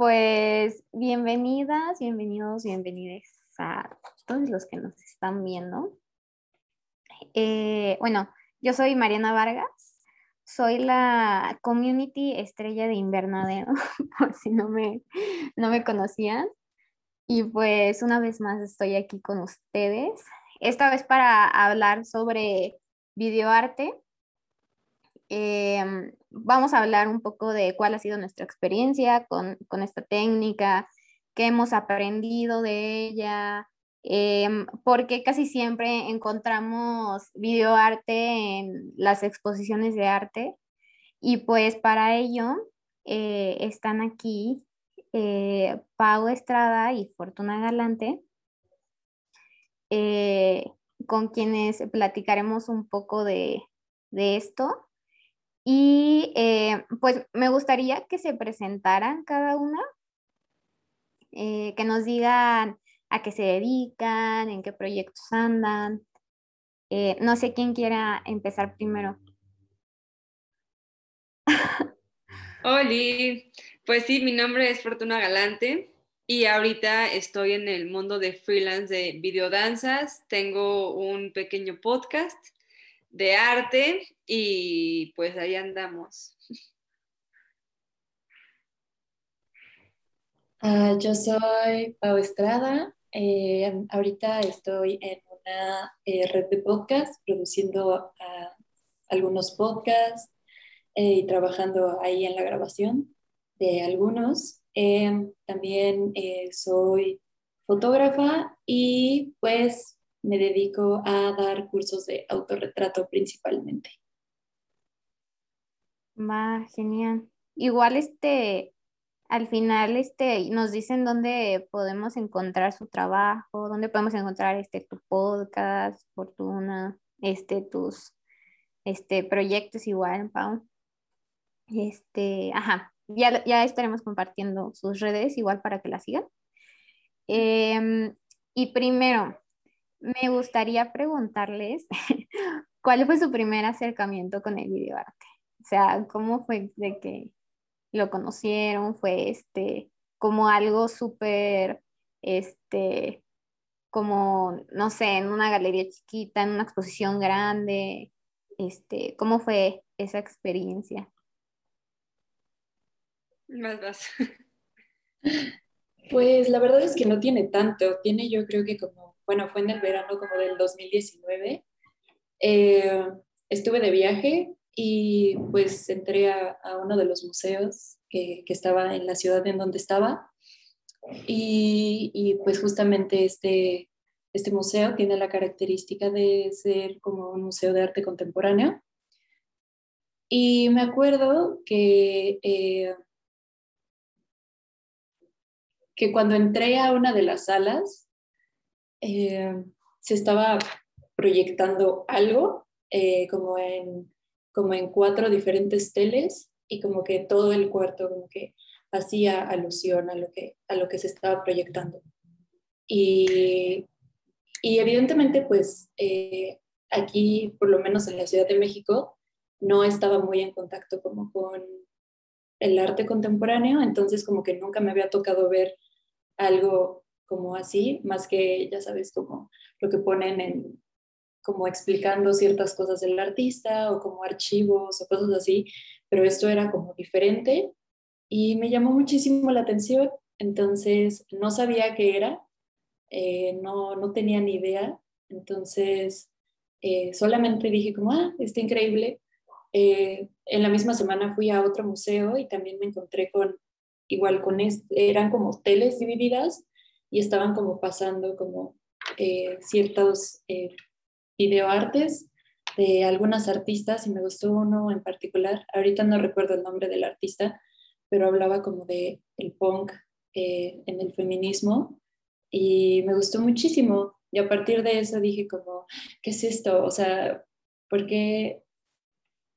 Pues bienvenidas, bienvenidos, bienvenidas a todos los que nos están viendo. Eh, bueno, yo soy Mariana Vargas, soy la community estrella de invernadero, por si no me, no me conocían. Y pues una vez más estoy aquí con ustedes, esta vez para hablar sobre videoarte. Eh, vamos a hablar un poco de cuál ha sido nuestra experiencia con, esta técnica, qué hemos aprendido de ella, em, porque casi siempre encontramos videoarte en las exposiciones de arte y pues para ello eh, están aquí eh, Pau Estrada y Fortuna Galante, eh, con quienes platicaremos un poco de, de esto. Y eh, pues me gustaría que se presentaran cada una, eh, que nos digan a qué se dedican, en qué proyectos andan. Eh, no sé quién quiera empezar primero. Hola, pues sí, mi nombre es Fortuna Galante y ahorita estoy en el mundo de freelance de videodanzas. Tengo un pequeño podcast de arte y pues ahí andamos. Ah, yo soy Pau Estrada. Eh, ahorita estoy en una eh, red de podcast produciendo ah, algunos podcasts eh, y trabajando ahí en la grabación de algunos. también soy fotógrafa y pues me dedico a dar cursos de autorretrato principalmente. Va, genial. Igual este, al final este, nos dicen dónde podemos encontrar su trabajo, dónde podemos encontrar este tu podcast, Fortuna, este tus este proyectos igual, Pau. Este, ajá, ya, ya estaremos compartiendo sus redes igual para que la sigan. Em, y primero, me gustaría preguntarles cuál fue su primer acercamiento con el videoarte. O sea, ¿cómo fue de que lo conocieron? ¿Fue este como algo súper, este, como, no sé, en una galería chiquita, en una exposición grande? Este, ¿cómo fue esa experiencia? Más, más. Pues la verdad es que no tiene tanto, tiene yo creo que como bueno, fue en el verano como del 2019. Eh, estuve de viaje y pues entré a, uno de los museos que, estaba en la ciudad en donde estaba y, y, pues justamente este, este museo tiene la característica de ser como un museo de arte contemporáneo. Y me acuerdo que, eh, que cuando entré a una de las salas, eh, se estaba proyectando algo eh, como, en, como en cuatro diferentes teles y como que todo el cuarto como que hacía alusión a lo que, a lo que se estaba proyectando. Y, y evidentemente pues eh, aquí, por lo menos en la Ciudad de México, no estaba muy en contacto como con el arte contemporáneo, entonces como que nunca me había tocado ver algo como así, más que, ya sabes, como lo que ponen en, como explicando ciertas cosas del artista o como archivos o cosas así, pero esto era como diferente y me llamó muchísimo la atención, entonces no sabía qué era, eh, no, no tenía ni idea, entonces eh, solamente dije como, ah, está increíble. Eh, en la misma semana fui a otro museo y también me encontré con, igual con, eran como teles divididas y estaban como pasando como eh, ciertos eh, videoartes de algunas artistas y me gustó uno en particular, ahorita no recuerdo el nombre del artista, pero hablaba como de el punk eh, en el feminismo y me gustó muchísimo y a partir de eso dije como, ¿qué es esto? O sea, ¿por qué,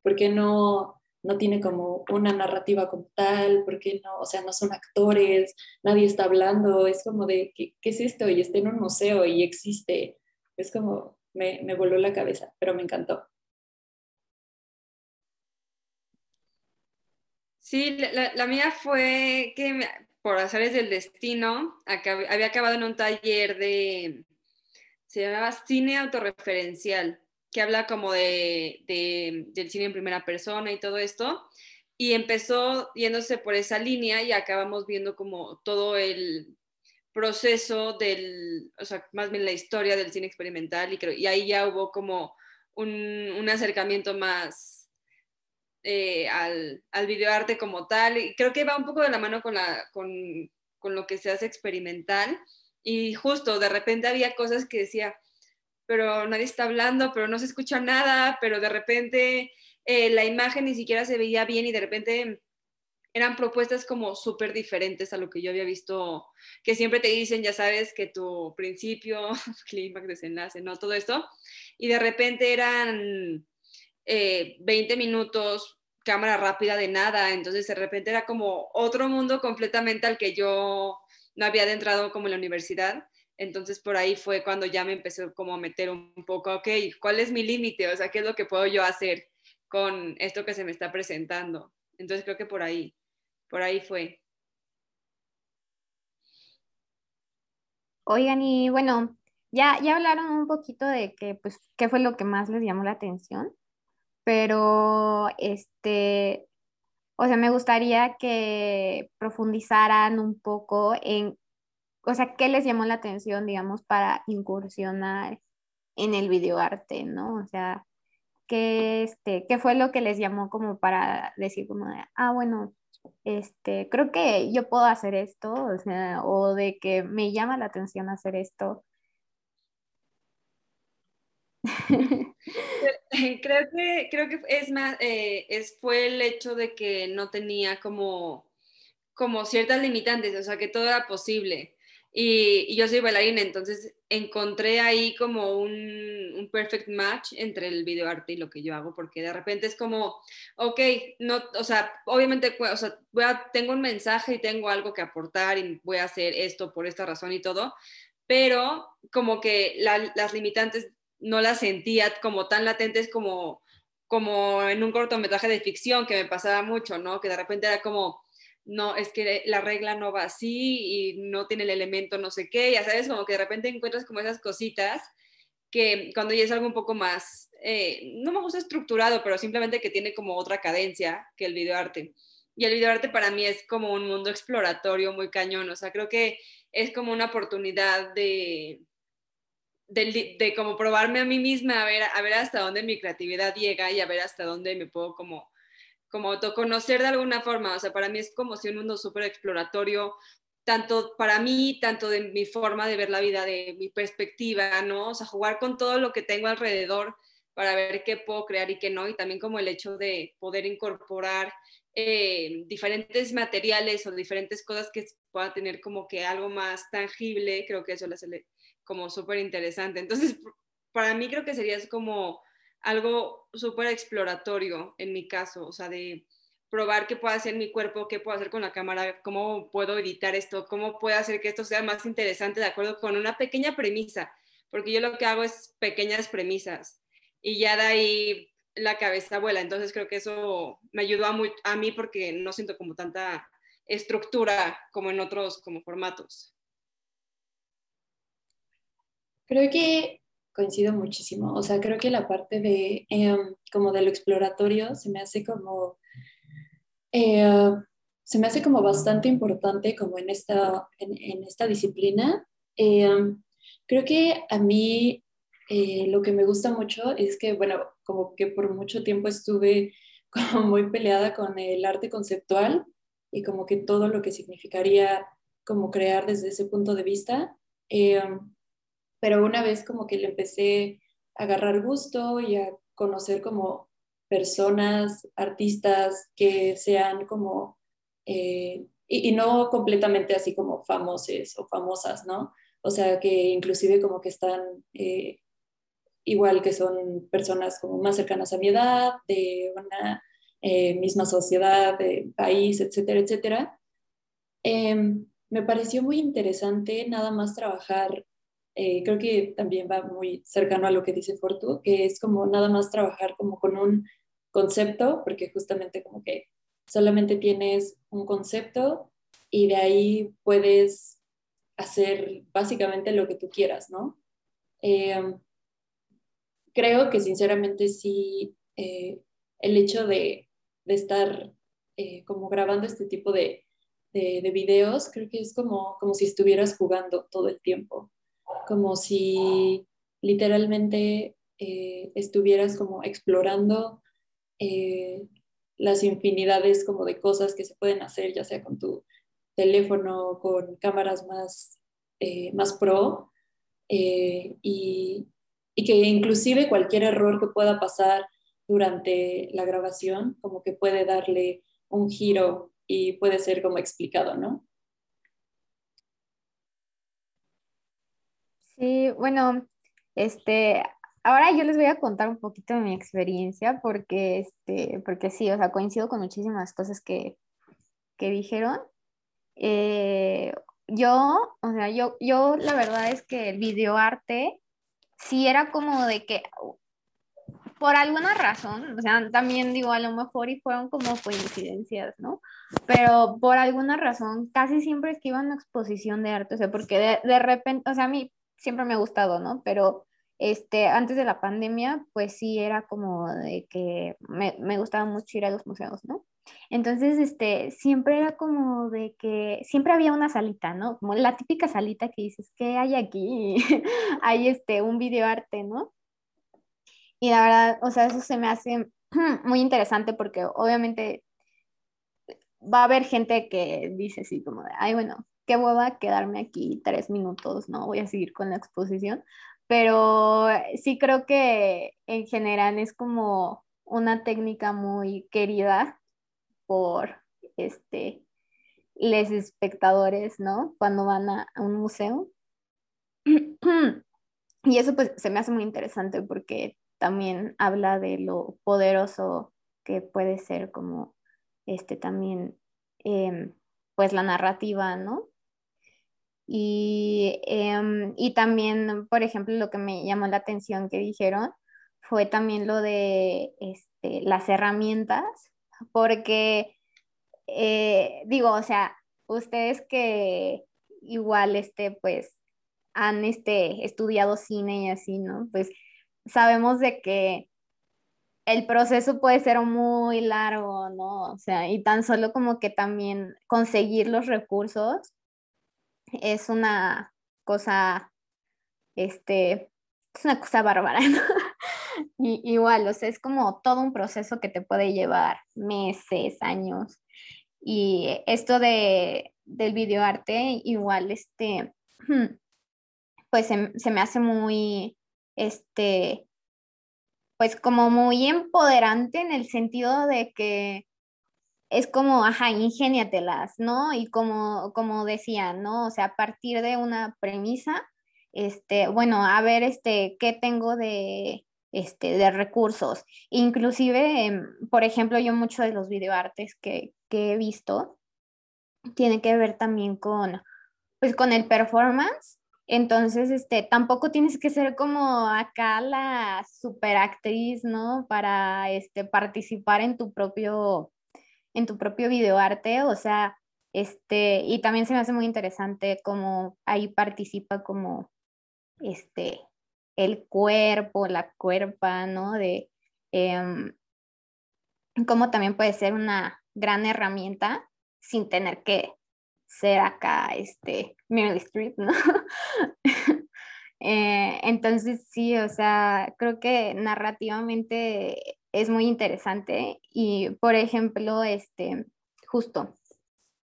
por qué no no tiene como una narrativa como tal, porque no, o sea, no son actores, nadie está hablando, es como de, ¿qué, es esto? Y está en un museo y existe. Es como, me, me voló la cabeza, pero me encantó. Sí, la, la, mía fue que por azares del destino, había acabado en un taller de, se llamaba cine autorreferencial, que habla como de, del cine en primera persona y todo esto. Y empezó yéndose por esa línea y acabamos viendo como todo el proceso del, o sea, más bien la historia del cine experimental y, creo, y ahí ya hubo como un, un acercamiento más eh, al, al videoarte como tal. Y creo que va un poco de la mano con, la, con, con lo que se hace experimental. Y justo de repente había cosas que decía, pero nadie está hablando, pero no se escucha nada, pero de repente eh, la imagen ni siquiera se veía bien y de repente eran propuestas como súper diferentes a lo que yo había visto, que siempre te dicen, ya sabes, que tu principio, clímax, desenlace, ¿no? Todo esto. Y de repente eran 20 eh, minutos, cámara rápida de nada, entonces de repente era como otro mundo completamente al que yo no había adentrado como en la universidad. Entonces por ahí fue cuando ya me empecé como a meter un poco, ok, ¿cuál es mi límite? O sea, ¿qué es lo que puedo yo hacer con esto que se me está presentando? Entonces creo que por ahí, por ahí fue. Oigan, y bueno, ya, ya hablaron un poquito de que, pues, qué fue lo que más les llamó la atención, pero este, o sea, me gustaría que profundizaran un poco en o sea, ¿qué les llamó la atención, digamos, para incursionar en el videoarte, ¿no? O sea, ¿qué, este, ¿qué fue lo que les llamó como para decir como ah, bueno, este, creo que yo puedo hacer esto, o sea, o de que me llama la atención hacer esto? creo que, creo que es más, eh, es, fue el hecho de que no tenía como, como ciertas limitantes, o sea, que todo era posible. Y, yo soy bailarina, entonces encontré ahí como un, perfect match entre el videoarte y lo que yo hago, porque de repente es como, ok, no, o sea, obviamente, o sea, voy tengo un mensaje y tengo algo que aportar y voy a hacer esto por esta razón y todo, pero como que las limitantes no las sentía como tan latentes como, como en un cortometraje de ficción que me pasaba mucho, ¿no? Que de repente era como, no, es que la regla no va así y no tiene el elemento no sé qué, ya sabes, como que de repente encuentras como esas cositas que cuando ya es algo un poco más, eh, no me gusta estructurado, pero simplemente que tiene como otra cadencia que el videoarte. Y el videoarte para mí es como un mundo exploratorio muy cañón, o sea, creo que es como una oportunidad de, de, de como probarme a mí misma, a ver, a ver hasta dónde mi creatividad llega y a ver hasta dónde me puedo como como autoconocer de alguna forma. O sea, para mí es como si un mundo súper exploratorio, tanto para mí, tanto de mi forma de ver la vida, de mi perspectiva, ¿no? O sea, jugar con todo lo que tengo alrededor para ver qué puedo crear y qué no, y también como el hecho de poder incorporar eh, diferentes materiales o diferentes cosas que pueda tener como que algo más tangible, creo que eso lo hace como súper interesante. Entonces, para mí creo que sería como algo súper exploratorio en mi caso, o sea, de probar qué puede hacer mi cuerpo, qué puedo hacer con la cámara, cómo puedo editar esto, cómo puedo hacer que esto sea más interesante de acuerdo con una pequeña premisa, porque yo lo que hago es pequeñas premisas y ya de ahí la cabeza vuela, entonces creo que eso me ayudó a, a mí porque no siento como tanta estructura como en otros como formatos. Creo que coincido muchísimo. O sea, creo que la parte de em, como de lo exploratorio se me hace como eh, se me hace como bastante importante como en esta, en, esta disciplina. Em, creo que a mí eh, lo que me gusta mucho es que, bueno, como que por mucho tiempo estuve como muy peleada con el arte conceptual y como que todo lo que significaría como crear desde ese punto de vista. Pero una vez como que le empecé a agarrar gusto y a conocer como personas, artistas que sean como, eh, y, no completamente así como famosos o famosas, ¿no? O sea, que inclusive como que están eh, igual que son personas como más cercanas a mi edad, de una eh, misma sociedad, de país, etcétera, etcétera. Em, me pareció muy interesante nada más trabajar eh, creo que también va muy cercano a lo que dice Fortu, que es como nada más trabajar como con un concepto, porque justamente como que solamente tienes un concepto y de ahí puedes hacer básicamente lo que tú quieras, ¿no? Eh, creo que sinceramente sí, eh, el hecho de, estar eh, como grabando este tipo de, de, videos, creo que es como, como si estuvieras jugando todo el tiempo, como si literalmente estuvieras como explorando las infinidades como de cosas que se pueden hacer, ya sea con tu teléfono, con cámaras más, más pro, y, y que inclusive cualquier error que pueda pasar durante la grabación, como que puede darle un giro y puede ser como explicado, ¿no? Sí, bueno, este, ahora yo les voy a contar un poquito de mi experiencia porque, este, porque sí, o sea, coincido con muchísimas cosas que, que dijeron. Eh, yo, o sea, yo, yo la verdad es que el videoarte sí era como de que por alguna razón, o sea, también digo, a lo mejor y fueron como coincidencias, ¿no? Pero por alguna razón, casi siempre que iba a una exposición de arte, o sea, porque de, de repente, o sea, a mí siempre me ha gustado, ¿no? Pero este, antes de la pandemia, pues sí era como de que me, me gustaba mucho ir a los museos, ¿no? Entonces, este, siempre era como de que siempre había una salita, ¿no? Como la típica salita que dices, ¿qué hay aquí? hay este, un videoarte, ¿no? Y la verdad, o sea, eso se me hace muy interesante porque obviamente va a haber gente que dice así como de, ay, bueno, qué hueva quedarme aquí tres minutos, ¿no? Voy a seguir con la exposición. Pero sí creo que en general es como una técnica muy querida por este, los espectadores, ¿no? Cuando van a, un museo. Y eso pues se me hace muy interesante porque también habla de lo poderoso que puede ser como este también em, pues la narrativa, ¿no? Y, em, y también, por ejemplo, lo que me llamó la atención que dijeron fue también lo de este, las herramientas porque eh, digo, o sea, ustedes que igual, este, pues, han este, estudiado cine y así, ¿no? Pues sabemos de que el proceso puede ser muy largo, ¿no? O sea, y tan solo como que también conseguir los recursos es una cosa, este, es una cosa bárbara, ¿no? Y, igual, o sea, es como todo un proceso que te puede llevar meses, años. Y esto de, del videoarte, igual, este, pues se, me hace muy, este, pues como muy empoderante en el sentido de que es como, ajá, ingéniatelas, ¿no? Y como, como decía, ¿no? O sea, a partir de una premisa, este, bueno, a ver, este, ¿qué tengo de, este, de recursos. Inclusive, em, por ejemplo, yo muchos de los videoartes que, que he visto tienen que ver también con, pues, con el performance. Entonces, este, tampoco tienes que ser como acá la superactriz, ¿no? Para este, participar en tu propio, en tu propio videoarte. O sea, este, y también se me hace muy interesante cómo ahí participa como este, el cuerpo, la cuerpa, ¿no? De em, cómo también puede ser una gran herramienta sin tener que ser acá, este, Meryl Streep, ¿no? Eh, entonces, sí, o sea, creo que narrativamente es muy interesante y, por ejemplo, este, justo,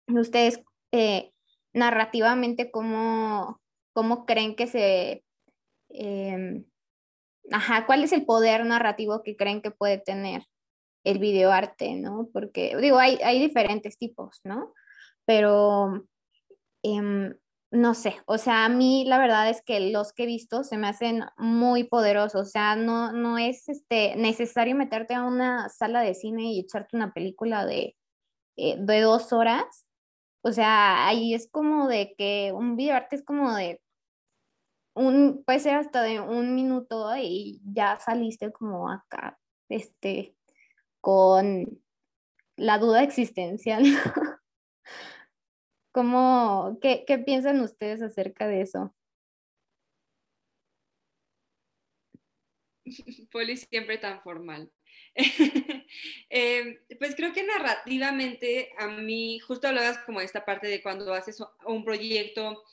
ustedes eh, narrativamente, ¿cómo, ¿cómo creen que se Em, ajá, ¿cuál es el poder narrativo que creen que puede tener el videoarte, ¿no? Porque, digo, hay, hay diferentes tipos, ¿no? Pero, em, no sé, o sea, a mí la verdad es que los que he visto se me hacen muy poderosos, o sea, no, no es este, necesario meterte a una sala de cine y echarte una película de, eh, de dos horas, o sea, ahí es como de que un videoarte es como de un, puede ser hasta de un minuto y ya saliste como acá, este, con la duda existencial. ¿Cómo, qué, piensan ustedes acerca de eso? Poli siempre tan formal. eh, pues creo que narrativamente a mí, justo hablabas como de esta parte de cuando haces un proyecto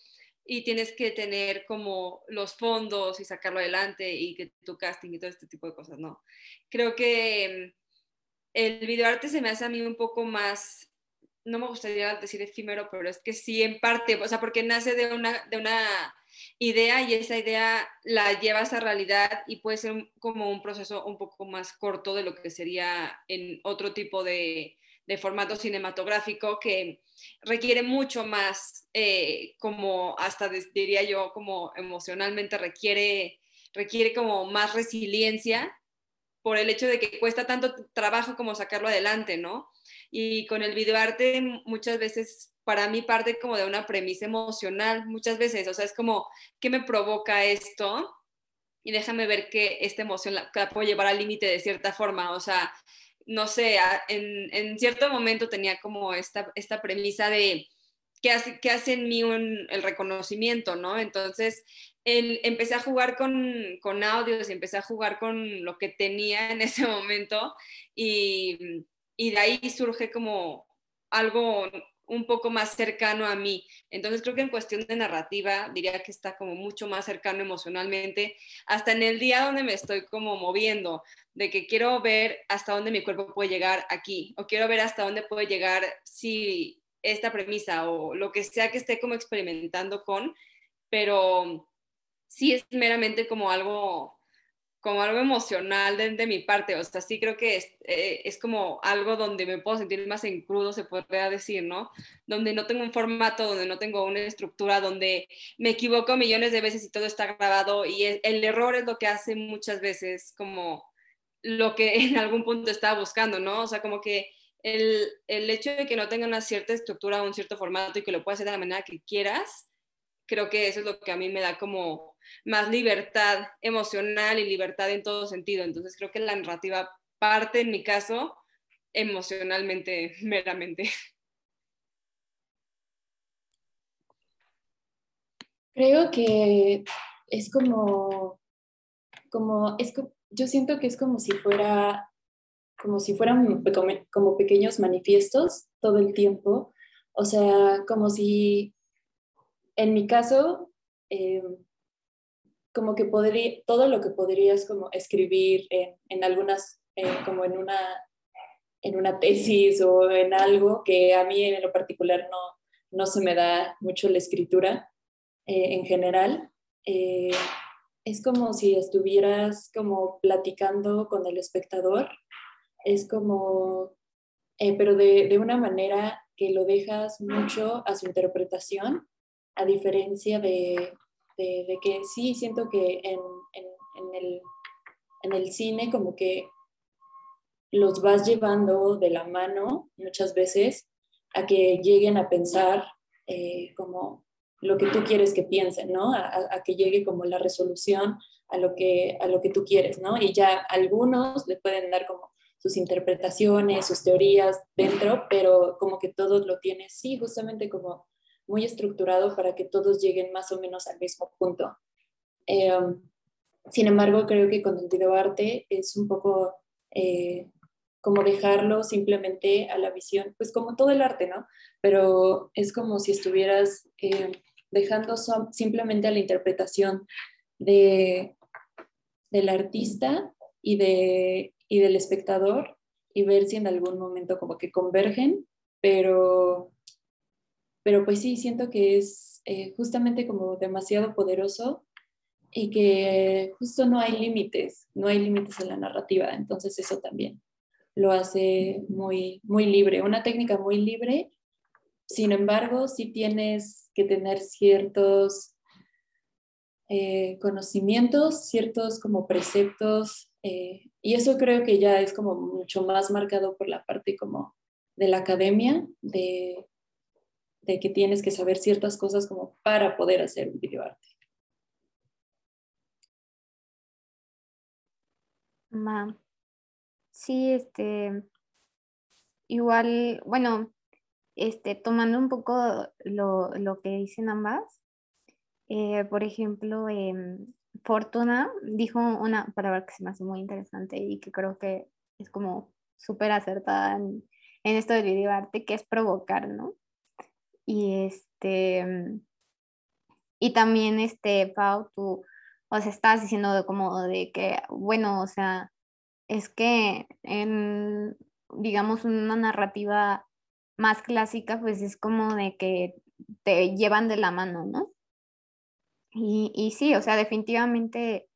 y tienes que tener como los fondos y sacarlo adelante y que tu casting y todo este tipo de cosas, ¿no? Creo que el videoarte se me hace a mí un poco más no me gustaría decir efímero, pero es que sí, en parte, o sea, porque nace de una, de una idea y esa idea la llevas a realidad y puede ser como un proceso un poco más corto de lo que sería en otro tipo de, de formato cinematográfico que requiere mucho más, eh, como hasta diría yo, como emocionalmente requiere, requiere como más resiliencia por el hecho de que cuesta tanto trabajo como sacarlo adelante, ¿no? Y con el videoarte muchas veces para mí parte como de una premisa emocional, muchas veces, o sea, es como, ¿qué me provoca esto? Y déjame ver que esta emoción la, puedo llevar al límite de cierta forma, o sea, no sé, en, en, cierto momento tenía como esta, esta premisa de qué hace, qué hace en mí un, el reconocimiento, ¿no? Entonces, el, empecé a jugar con, con audios empecé a jugar con lo que tenía en ese momento y y de ahí surge como algo un poco más cercano a mí. Entonces creo que en cuestión de narrativa diría que está como mucho más cercano emocionalmente, hasta en el día donde me estoy como moviendo, de que quiero ver hasta dónde mi cuerpo puede llegar aquí, o quiero ver hasta dónde puede llegar si esta premisa o lo que sea que esté como experimentando con, pero sí es meramente como algo como algo emocional de, mi parte, o sea, sí creo que es, eh, es, como algo donde me puedo sentir más en crudo, se podría decir, ¿no? Donde no tengo un formato, donde no tengo una estructura, donde me equivoco millones de veces y todo está grabado y el, error es lo que hace muchas veces como lo que en algún punto estaba buscando, ¿no? O sea, como que el, el hecho de que no tenga una cierta estructura, un cierto formato y que lo puedas hacer de la manera que quieras, creo que eso es lo que a mí me da como más libertad emocional y libertad en todo sentido. Entonces creo que la narrativa parte, en mi caso, emocionalmente, meramente. Creo que es como, como, es, yo siento que es como si fuera, como si fueran como pequeños manifiestos todo el tiempo. O sea, como si, en mi caso, eh, como que podría, todo lo que podrías como escribir en, en algunas, como en una, en una tesis o en algo que a mí en lo particular no, no se me da mucho la escritura eh, en general. Eh, es como si estuvieras como platicando con el espectador, es como, eh, pero de, de, una manera que lo dejas mucho a su interpretación, a diferencia de, de, que sí, siento que en, el, cine como que los vas llevando de la mano muchas veces a que lleguen a pensar eh, como lo que tú quieres que piensen, ¿no? A, que llegue como la resolución a lo, que, a lo que tú quieres, ¿no? Y ya algunos le pueden dar como sus interpretaciones, sus teorías dentro, pero como que todos lo tienes, sí, justamente como muy estructurado para que todos lleguen más o menos al mismo punto. Em, sin embargo, creo que con el videoarte es un poco eh, como dejarlo simplemente a la visión, pues como todo el arte, ¿no? Pero es como si estuvieras eh, dejando simplemente a la interpretación de, del artista y, de, y del espectador y ver si en algún momento como que convergen, pero pero pues sí, siento que es eh, justamente como demasiado poderoso y que justo no hay límites, no hay límites en la narrativa, entonces eso también lo hace muy, muy libre, una técnica muy libre, sin embargo, sí tienes que tener ciertos eh, conocimientos, ciertos como preceptos, eh, y eso creo que ya es como mucho más marcado por la parte como de la academia, de de que tienes que saber ciertas cosas como para poder hacer un videoarte. Sí, este, igual, bueno, este, tomando un poco lo, lo que dicen ambas, eh, por ejemplo, em, Fortuna dijo una palabra que se me hace muy interesante y que creo que es como súper acertada en, esto del videoarte, que es provocar, ¿no? Y este, y también este, Pau, tú, o sea, estabas diciendo como de que, bueno, o sea, es que en, digamos, una narrativa más clásica, pues es como de que te llevan de la mano, ¿no? Y, y sí, o sea, definitivamente,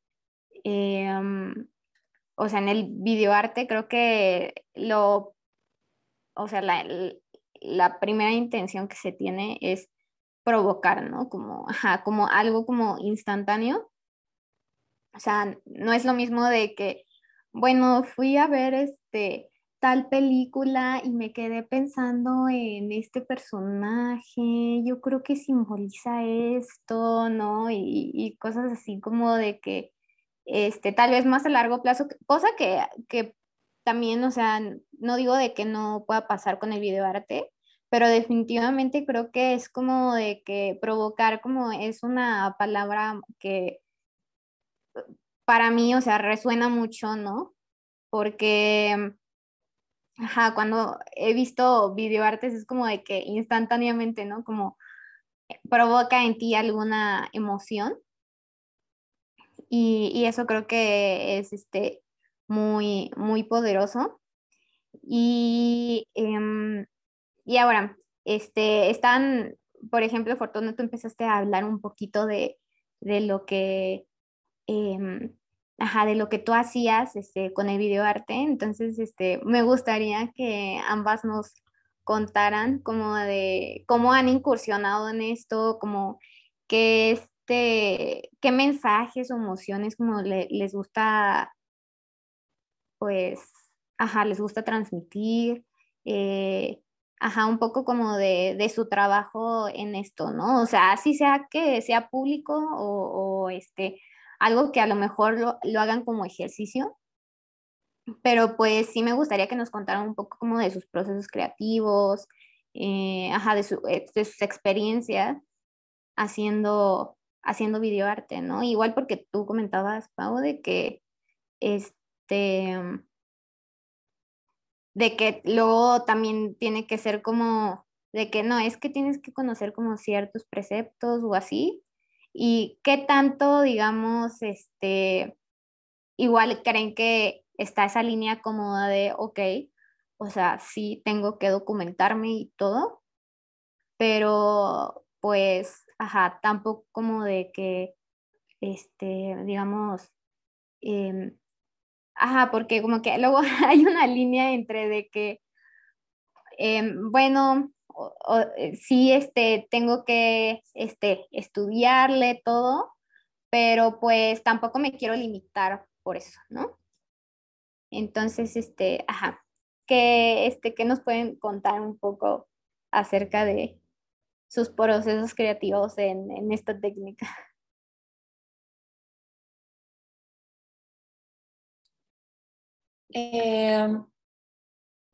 em, o sea, en el videoarte creo que lo, o sea, la, la primera intención que se tiene es provocar, ¿no? Como, ajá, como algo como instantáneo. O sea, no es lo mismo de que, bueno, fui a ver este tal película y me quedé pensando en este personaje, yo creo que simboliza esto, ¿no? Y, cosas así como de que, este, tal vez más a largo plazo, cosa que, que también, o sea, no digo de que no pueda pasar con el videoarte, pero definitivamente creo que es como de que provocar como es una palabra que para mí, o sea, resuena mucho, ¿no? Porque Ajá, cuando he visto videoartes es como de que instantáneamente, ¿no? Como provoca en ti alguna emoción. Y, y eso creo que es este, muy, muy poderoso. Y, em, y ahora, este, están, por ejemplo, Fortuna, tú empezaste a hablar un poquito de, de lo que em, ajá, de lo que tú hacías este, con el videoarte. Entonces, este, me gustaría que ambas nos contaran como de cómo han incursionado en esto, como que este, qué mensajes o emociones como les gusta, pues, ajá, les gusta transmitir, eh, ajá, un poco como de, de, su trabajo en esto, ¿no? O sea, así sea que sea público o, o este, algo que a lo mejor lo, hagan como ejercicio, pero pues sí me gustaría que nos contaran un poco como de sus procesos creativos, eh, ajá, de, su, eh, de, sus experiencias haciendo, haciendo videoarte, ¿no? Igual porque tú comentabas, Pau, de que este de que luego también tiene que ser como de que no, es que tienes que conocer como ciertos preceptos o así, y qué tanto, digamos, este, igual creen que está esa línea como de, ok, o sea, sí tengo que documentarme y todo, pero pues, ajá, tampoco como de que, este, digamos, em, ajá, porque como que luego hay una línea entre de que, em, bueno, eh, sí este, tengo que este, estudiarle todo, pero pues tampoco me quiero limitar por eso, ¿no? Entonces, este, ajá, que, este, ¿qué nos pueden contar un poco acerca de sus procesos creativos en, en esta técnica? Eh,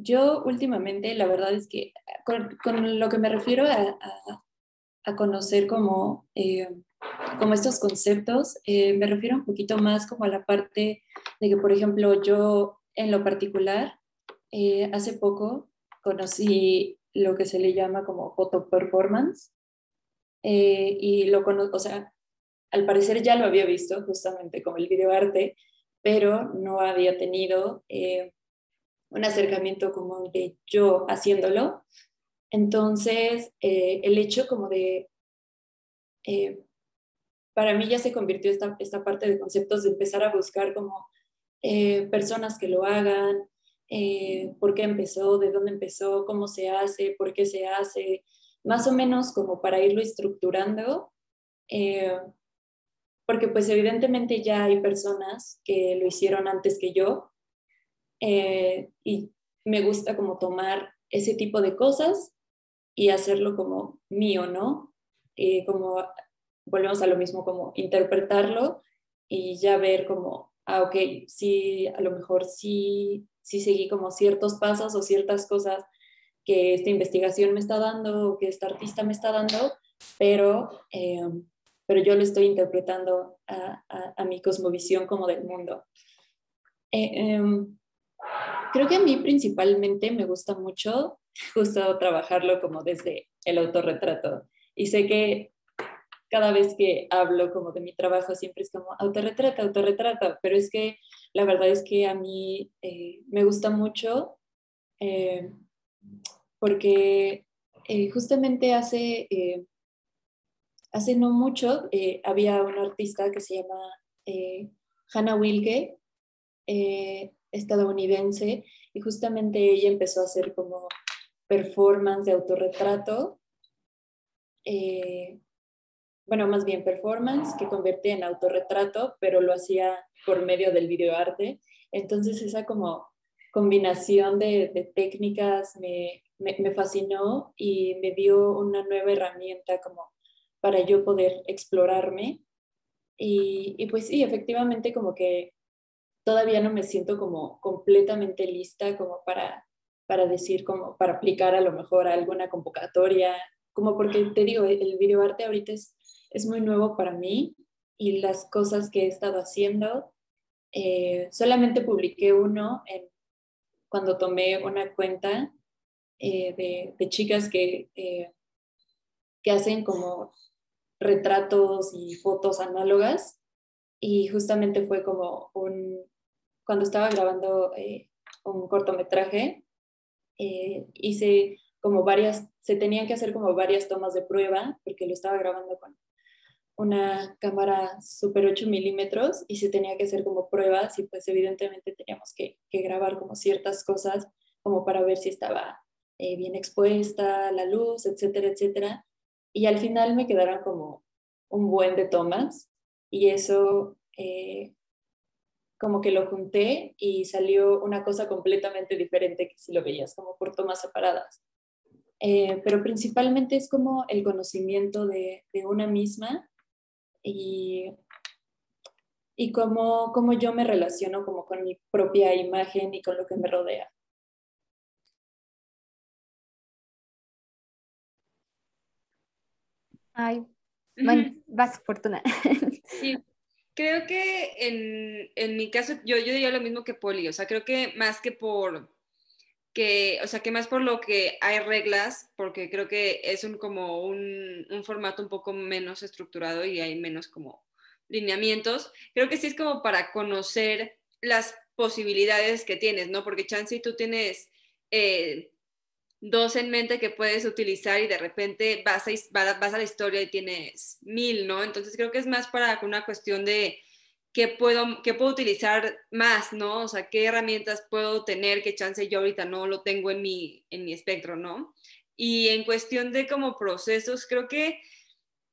yo últimamente, la verdad es que con, lo que me refiero a, a, conocer como, eh, como estos conceptos, eh, me refiero un poquito más como a la parte de que, por ejemplo, yo en lo particular, eh, hace poco conocí lo que se le llama como photo performance y lo conozco, o sea, al parecer ya lo había visto justamente como el videoarte, pero no había tenido un acercamiento como de yo haciéndolo. Entonces, eh, el hecho como de, eh, para mí ya se convirtió esta, esta parte de conceptos de empezar a buscar como eh, personas que lo hagan, por qué empezó, de dónde empezó, cómo se hace, por qué se hace, más o menos como para irlo estructurando, porque pues evidentemente ya hay personas que lo hicieron antes que yo eh, y me gusta como tomar ese tipo de cosas y hacerlo como mío, ¿no? Eh, como volvemos a lo mismo, como interpretarlo y ya ver como, ah, ok, sí, a lo mejor sí, sí seguí como ciertos pasos o ciertas cosas que esta investigación me está dando o que esta artista me está dando, pero, eh, pero yo lo estoy interpretando a, a, mi cosmovisión como del mundo. Eh, em, creo que a mí principalmente me gusta mucho justo trabajarlo como desde el autorretrato. Y sé que cada vez que hablo como de mi trabajo siempre es como autorretrato, autorretrato, pero es que la verdad es que a mí eh, me gusta mucho eh, porque justamente hace, hace no mucho había una artista que se llama Hannah Wilke, estadounidense, y justamente ella empezó a hacer como performance de autorretrato bueno, más bien performance, que convertía en autorretrato, pero lo hacía por medio del videoarte. Entonces esa como combinación de, técnicas me, me, fascinó y me dio una nueva herramienta como para yo poder explorarme. Y, y pues sí, efectivamente como que todavía no me siento como completamente lista como para, para decir, como para aplicar a lo mejor a alguna convocatoria, como porque te digo, el videoarte ahorita es es muy nuevo para mí y las cosas que he estado haciendo, eh, solamente publiqué uno en, cuando tomé una cuenta eh, de, chicas que, eh, que hacen como retratos y fotos análogas y justamente fue como un, cuando estaba grabando un cortometraje, hice como varias, se tenían que hacer como varias tomas de prueba porque lo estaba grabando con una cámara super 8 milímetros y se tenía que hacer como pruebas y pues evidentemente teníamos que, grabar como ciertas cosas como para ver si estaba eh, bien expuesta la luz, etcétera, etcétera. Y al final me quedaron como un buen de tomas y eso eh, como que lo junté y salió una cosa completamente diferente que si lo veías como por tomas separadas. Eh, pero principalmente es como el conocimiento de, de una misma y, y cómo, cómo yo me relaciono como con mi propia imagen y con lo que me rodea. Ay, bueno, vas fortuna. Sí, creo que en, en, mi caso yo, yo diría lo mismo que Poli, o sea, creo que más que por que, o sea, que más por lo que hay reglas, porque creo que es un como un, un, formato un poco menos estructurado y hay menos como lineamientos, creo que sí es como para conocer las posibilidades que tienes, ¿no? Porque chance tú tienes eh, dos en mente que puedes utilizar y de repente vas a, vas a la historia y tienes mil, ¿no? Entonces creo que es más para una cuestión de qué puedo, qué puedo utilizar más, ¿no? O sea, qué herramientas puedo tener, qué chance yo ahorita no lo tengo en mi, en mi espectro, ¿no? Y en cuestión de como procesos, creo que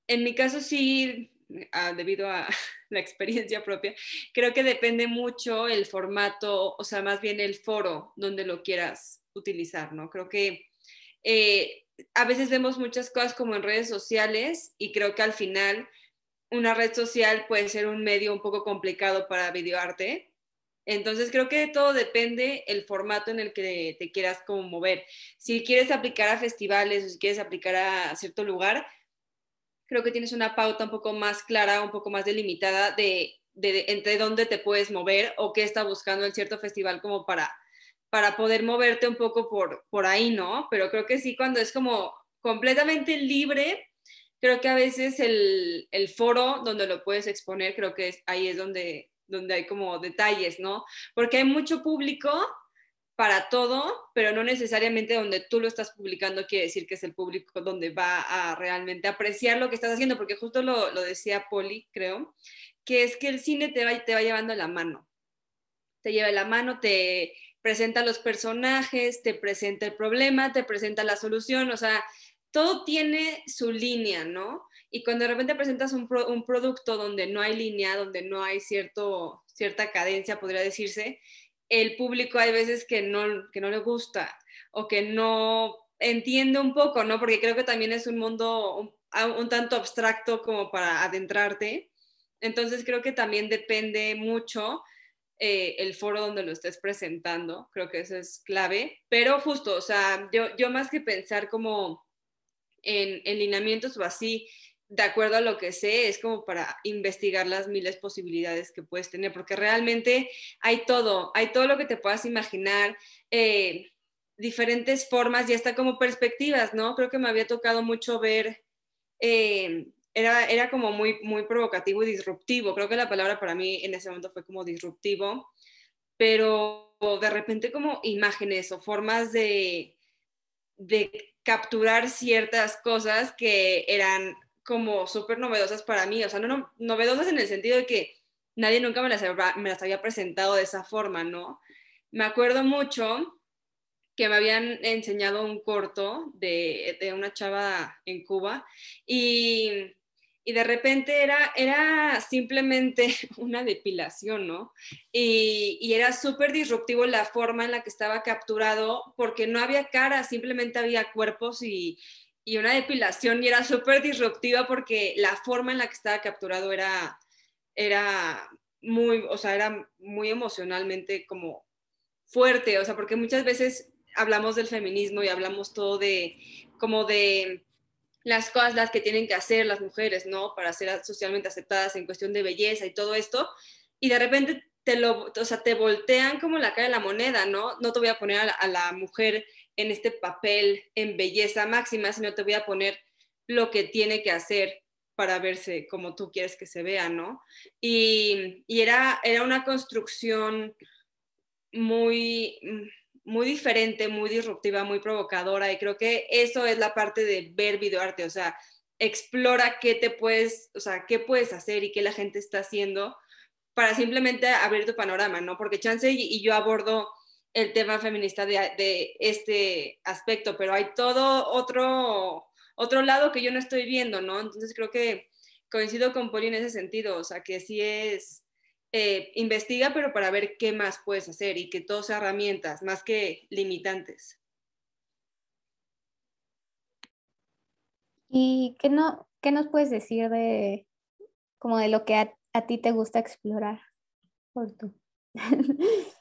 en mi caso sí, ah, debido a la experiencia propia, creo que depende mucho el formato, o sea, más bien el foro donde lo quieras utilizar, ¿no? Creo que eh, a veces vemos muchas cosas como en redes sociales y creo que al final una red social puede ser un medio un poco complicado para videoarte. Entonces creo que todo depende el formato en el que te quieras como mover. Si quieres aplicar a festivales o si quieres aplicar a cierto lugar, creo que tienes una pauta un poco más clara, un poco más delimitada de, entre dónde te puedes mover o qué está buscando el cierto festival como para, para poder moverte un poco por, por ahí, ¿no? Pero creo que sí, cuando es como completamente libre, creo que a veces el, el, foro donde lo puedes exponer, creo que ahí es donde, donde hay como detalles, ¿no? Porque hay mucho público para todo, pero no necesariamente donde tú lo estás publicando quiere decir que es el público donde va a realmente apreciar lo que estás haciendo, porque justo lo, lo decía Poli, creo, que es que el cine te va, te va llevando la mano, te lleva la mano, te presenta los personajes, te presenta el problema, te presenta la solución, o sea, todo tiene su línea, ¿no? Y cuando de repente presentas un, producto donde no hay línea, donde no hay cierto, cierta cadencia, podría decirse, el público hay veces que no, que no le gusta o que no entiende un poco, ¿no? Porque creo que también es un mundo un, un tanto abstracto como para adentrarte. Entonces creo que también depende mucho eh, el foro donde lo estés presentando, creo que eso es clave, pero justo, o sea, yo, yo más que pensar como en, en lineamientos o así, de acuerdo a lo que sé, es como para investigar las miles posibilidades que puedes tener, porque realmente hay todo, hay todo lo que te puedas imaginar, eh, diferentes formas y hasta como perspectivas, ¿no? Creo que me había tocado mucho ver eh, era, era como muy, muy provocativo y disruptivo. Creo que la palabra para mí en ese momento fue como disruptivo, pero de repente como imágenes o formas de, de capturar ciertas cosas que eran como súper novedosas para mí, o sea, no, no, novedosas en el sentido de que nadie nunca me las, me las había presentado de esa forma, ¿no? Me acuerdo mucho que me habían enseñado un corto de, de una chava en Cuba y y de repente era, era simplemente una depilación, ¿no? Y, y era súper disruptivo la forma en la que estaba capturado porque no había cara, simplemente había cuerpos y, y una depilación y era súper disruptiva porque la forma en la que estaba capturado era, era muy, o sea, era muy emocionalmente como fuerte, o sea, porque muchas veces hablamos del feminismo y hablamos todo de, como de las cosas las que tienen que hacer las mujeres, ¿no? Para ser socialmente aceptadas en cuestión de belleza y todo esto, y de repente te lo, o sea, te voltean como la cara de la moneda, ¿no? No te voy a poner a la, mujer en este papel en belleza máxima, sino te voy a poner lo que tiene que hacer para verse como tú quieres que se vea, ¿no? Y, y era, era una construcción muy, muy diferente, muy disruptiva, muy provocadora y creo que eso es la parte de ver videoarte, o sea, explora qué te puedes, o sea, qué puedes hacer y qué la gente está haciendo para simplemente abrir tu panorama, ¿no? Porque Chance y, yo abordo el tema feminista de, este aspecto, pero hay todo otro, otro lado que yo no estoy viendo, ¿no? Entonces creo que coincido con Poli en ese sentido, o sea, que sí es eh, investiga, pero para ver qué más puedes hacer y que todo sea herramientas, más que limitantes. ¿Y qué, no, qué nos puedes decir de como de lo que a, ti te gusta explorar por tú?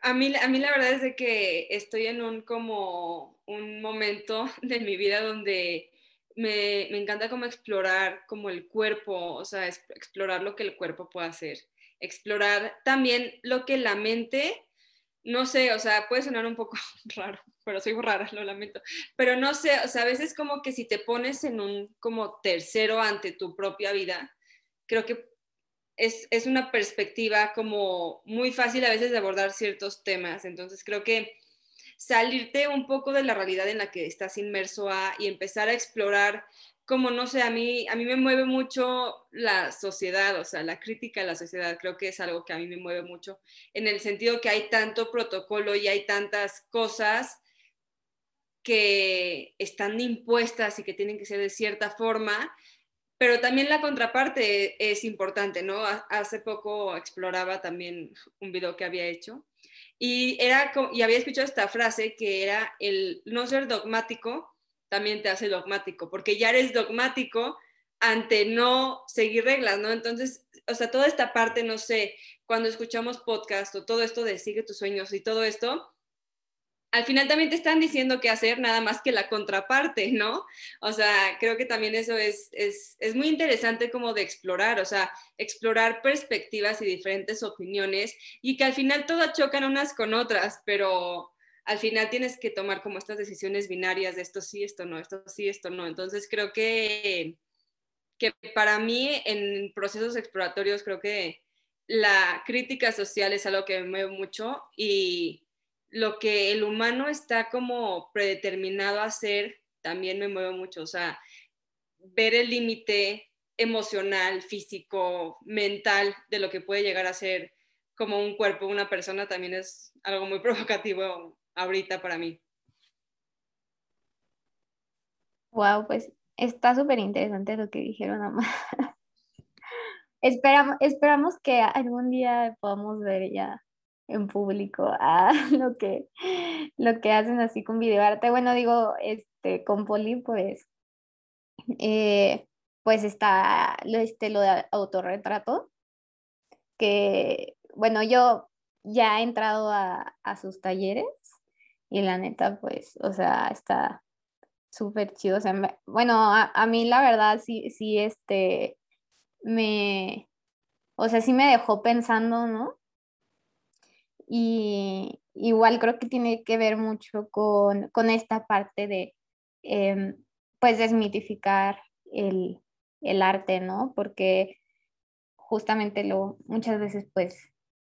A mí, a mí la verdad es de que estoy en un como un momento de mi vida donde me, me encanta como explorar como el cuerpo, o sea, explorar lo que el cuerpo puede hacer explorar también lo que la mente, no sé, o sea, puede sonar un poco raro, pero soy rara, lo lamento, pero no sé, o sea, a veces como que si te pones en un como tercero ante tu propia vida, creo que es, es una perspectiva como muy fácil a veces de abordar ciertos temas, entonces creo que salirte un poco de la realidad en la que estás inmerso a y empezar a explorar como no sé, a mí, a mí me mueve mucho la sociedad, o sea, la crítica a la sociedad, creo que es algo que a mí me mueve mucho, en el sentido que hay tanto protocolo y hay tantas cosas que están impuestas y que tienen que ser de cierta forma, pero también la contraparte es importante, ¿no? Hace poco exploraba también un video que había hecho y, era, y había escuchado esta frase que era el no ser dogmático, también te hace dogmático, porque ya eres dogmático ante no seguir reglas, ¿no? Entonces, o sea, toda esta parte, no sé, cuando escuchamos podcast o todo esto de sigue tus sueños y todo esto, al final también te están diciendo qué hacer, nada más que la contraparte, ¿no? O sea, creo que también eso es, es, es muy interesante como de explorar, o sea, explorar perspectivas y diferentes opiniones y que al final todas chocan unas con otras, pero al final tienes que tomar como estas decisiones binarias de esto sí, esto no, esto sí, esto no. Entonces creo que, que para mí en procesos exploratorios creo que la crítica social es algo que me mueve mucho y lo que el humano está como predeterminado a hacer también me mueve mucho. O sea, ver el límite emocional, físico, mental de lo que puede llegar a ser como un cuerpo, una persona, también es algo muy provocativo ahorita para mí. Wow, pues está súper interesante lo que dijeron, Amar. esperamos, esperamos que algún día podamos ver ya en público a lo que, lo que hacen así con videoarte. Bueno, digo, este, con Poli, pues, eh, pues está este, lo de autorretrato, que, bueno, yo ya he entrado a, a sus talleres y la neta, pues, o sea, está súper chido. O sea, bueno, a, a, mí la verdad sí, sí, este, me, o sea, sí me dejó pensando, ¿no? Y igual creo que tiene que ver mucho con, con esta parte de, eh, pues, desmitificar el, el, arte, ¿no? Porque justamente lo, muchas veces, pues,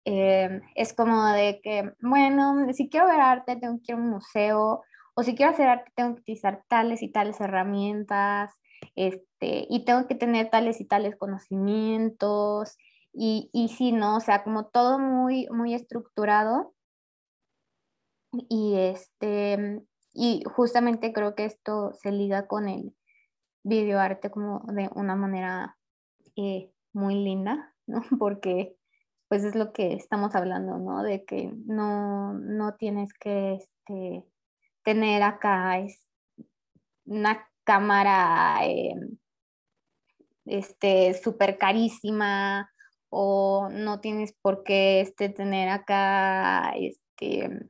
eh, es como de que, bueno, si quiero ver arte, tengo que ir a un museo, o si quiero hacer arte, tengo que utilizar tales y tales herramientas, este, y tengo que tener tales y tales conocimientos, y, y sí, ¿no? O sea, como todo muy, muy estructurado. Y este, y justamente creo que esto se liga con el videoarte como de una manera eh, muy linda, ¿no? Porque pues es lo que estamos hablando, ¿no? De que no, no tienes que este, tener acá es, una cámara eh, este, súper carísima o no tienes por qué este, tener acá, este,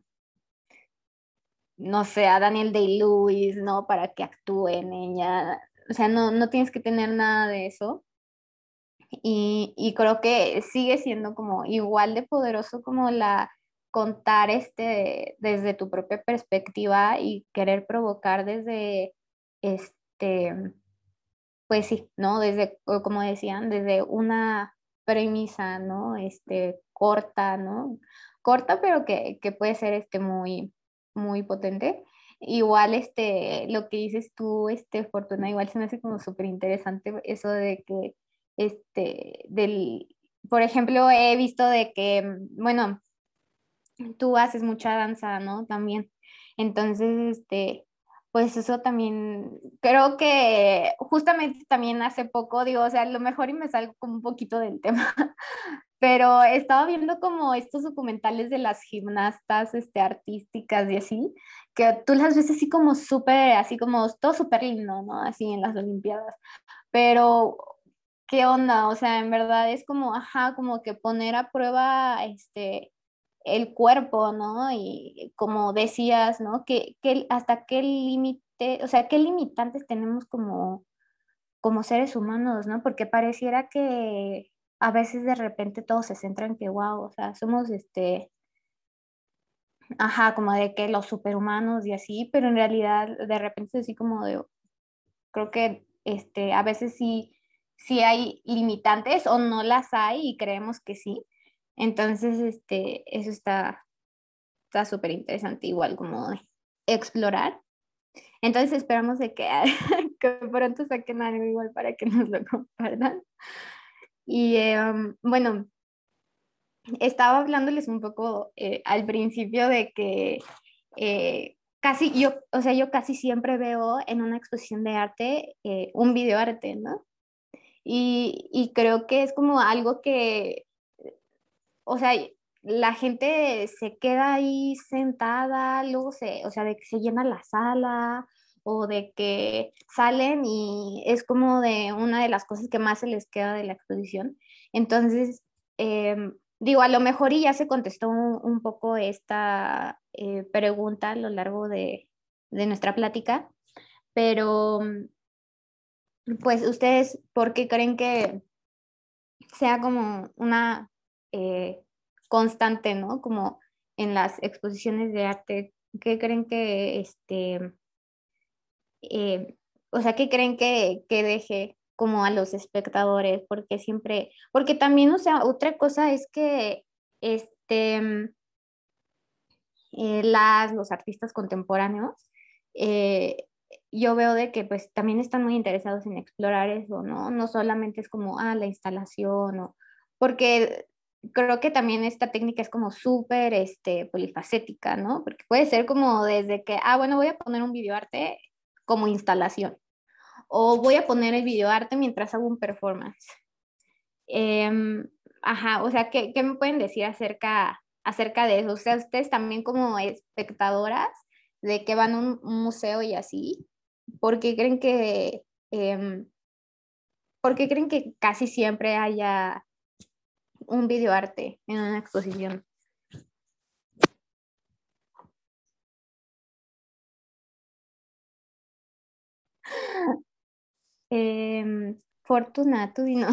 no sé, a Daniel Day-Lewis, ¿no? Para que actúe en ella. O sea, no, no tienes que tener nada de eso. Y, y, creo que sigue siendo como igual de poderoso como la contar este desde tu propia perspectiva y querer provocar desde este pues sí, ¿no? Desde como decían, desde una premisa, ¿no? Este, corta, ¿no? Corta, pero que, que puede ser este, muy, muy potente. Igual, este, lo que dices tú, este, Fortuna, igual se me hace como súper interesante eso de que, este, del, por ejemplo, he visto de que, bueno, tú haces mucha danza, ¿no? También. Entonces, este, pues eso también, creo que justamente también hace poco, digo, o sea, a lo mejor y me salgo como un poquito del tema, pero estaba viendo como estos documentales de las gimnastas este, artísticas y así, que tú las ves así como súper, así como todo súper lindo, ¿no? Así en las Olimpiadas, pero ¿qué onda? O sea, en verdad es como, ajá, como que poner a prueba, este, el cuerpo, ¿no? Y como decías, ¿no? Que, que hasta qué límite, o sea, qué limitantes tenemos como, como seres humanos, ¿no? Porque pareciera que a veces de repente todo se centra en que, wow, o sea, somos este, ajá, como de que los superhumanos y así, pero en realidad de repente es así como de, creo que este, a veces sí, sí hay limitantes o no las hay y creemos que sí, entonces, este, eso está súper interesante, igual como explorar. Entonces esperamos de que, que pronto saquen algo igual para que nos lo compartan. Y em, bueno, estaba hablándoles un poco eh, al principio de que eh, casi yo, o sea, yo casi siempre veo en una exposición de arte eh, un videoarte, ¿no? Y, creo que es como algo que o sea, la gente se queda ahí sentada, luego se, o sea, de que se llena la sala o de que salen y es como de una de las cosas que más se les queda de la exposición. Entonces, em, digo, a lo mejor y ya se contestó un, poco esta eh, pregunta a lo largo de, de nuestra plática, pero pues ustedes, ¿por qué creen que sea como una eh, constante, ¿no? Como en las exposiciones de arte, ¿qué creen que, este, eh, o sea, qué creen que, que deje como a los espectadores? Porque siempre, porque también, o sea, otra cosa es que, este, eh, las, los artistas contemporáneos, yo veo de que pues también están muy interesados en explorar eso, ¿no? No solamente es como, ah, la instalación o, porque creo que también esta técnica es como súper este, polifacética, ¿no? Porque puede ser como desde que, ah, bueno, voy a poner un videoarte como instalación. O voy a poner el videoarte mientras hago un performance. Em, ajá, o sea, ¿qué, ¿qué, me pueden decir acerca, acerca de eso? O sea, ustedes también como espectadoras de que van a un, museo y así, porque creen que, em, porque creen que casi siempre haya un videoarte en una exposición. Eh, Fortunato, no.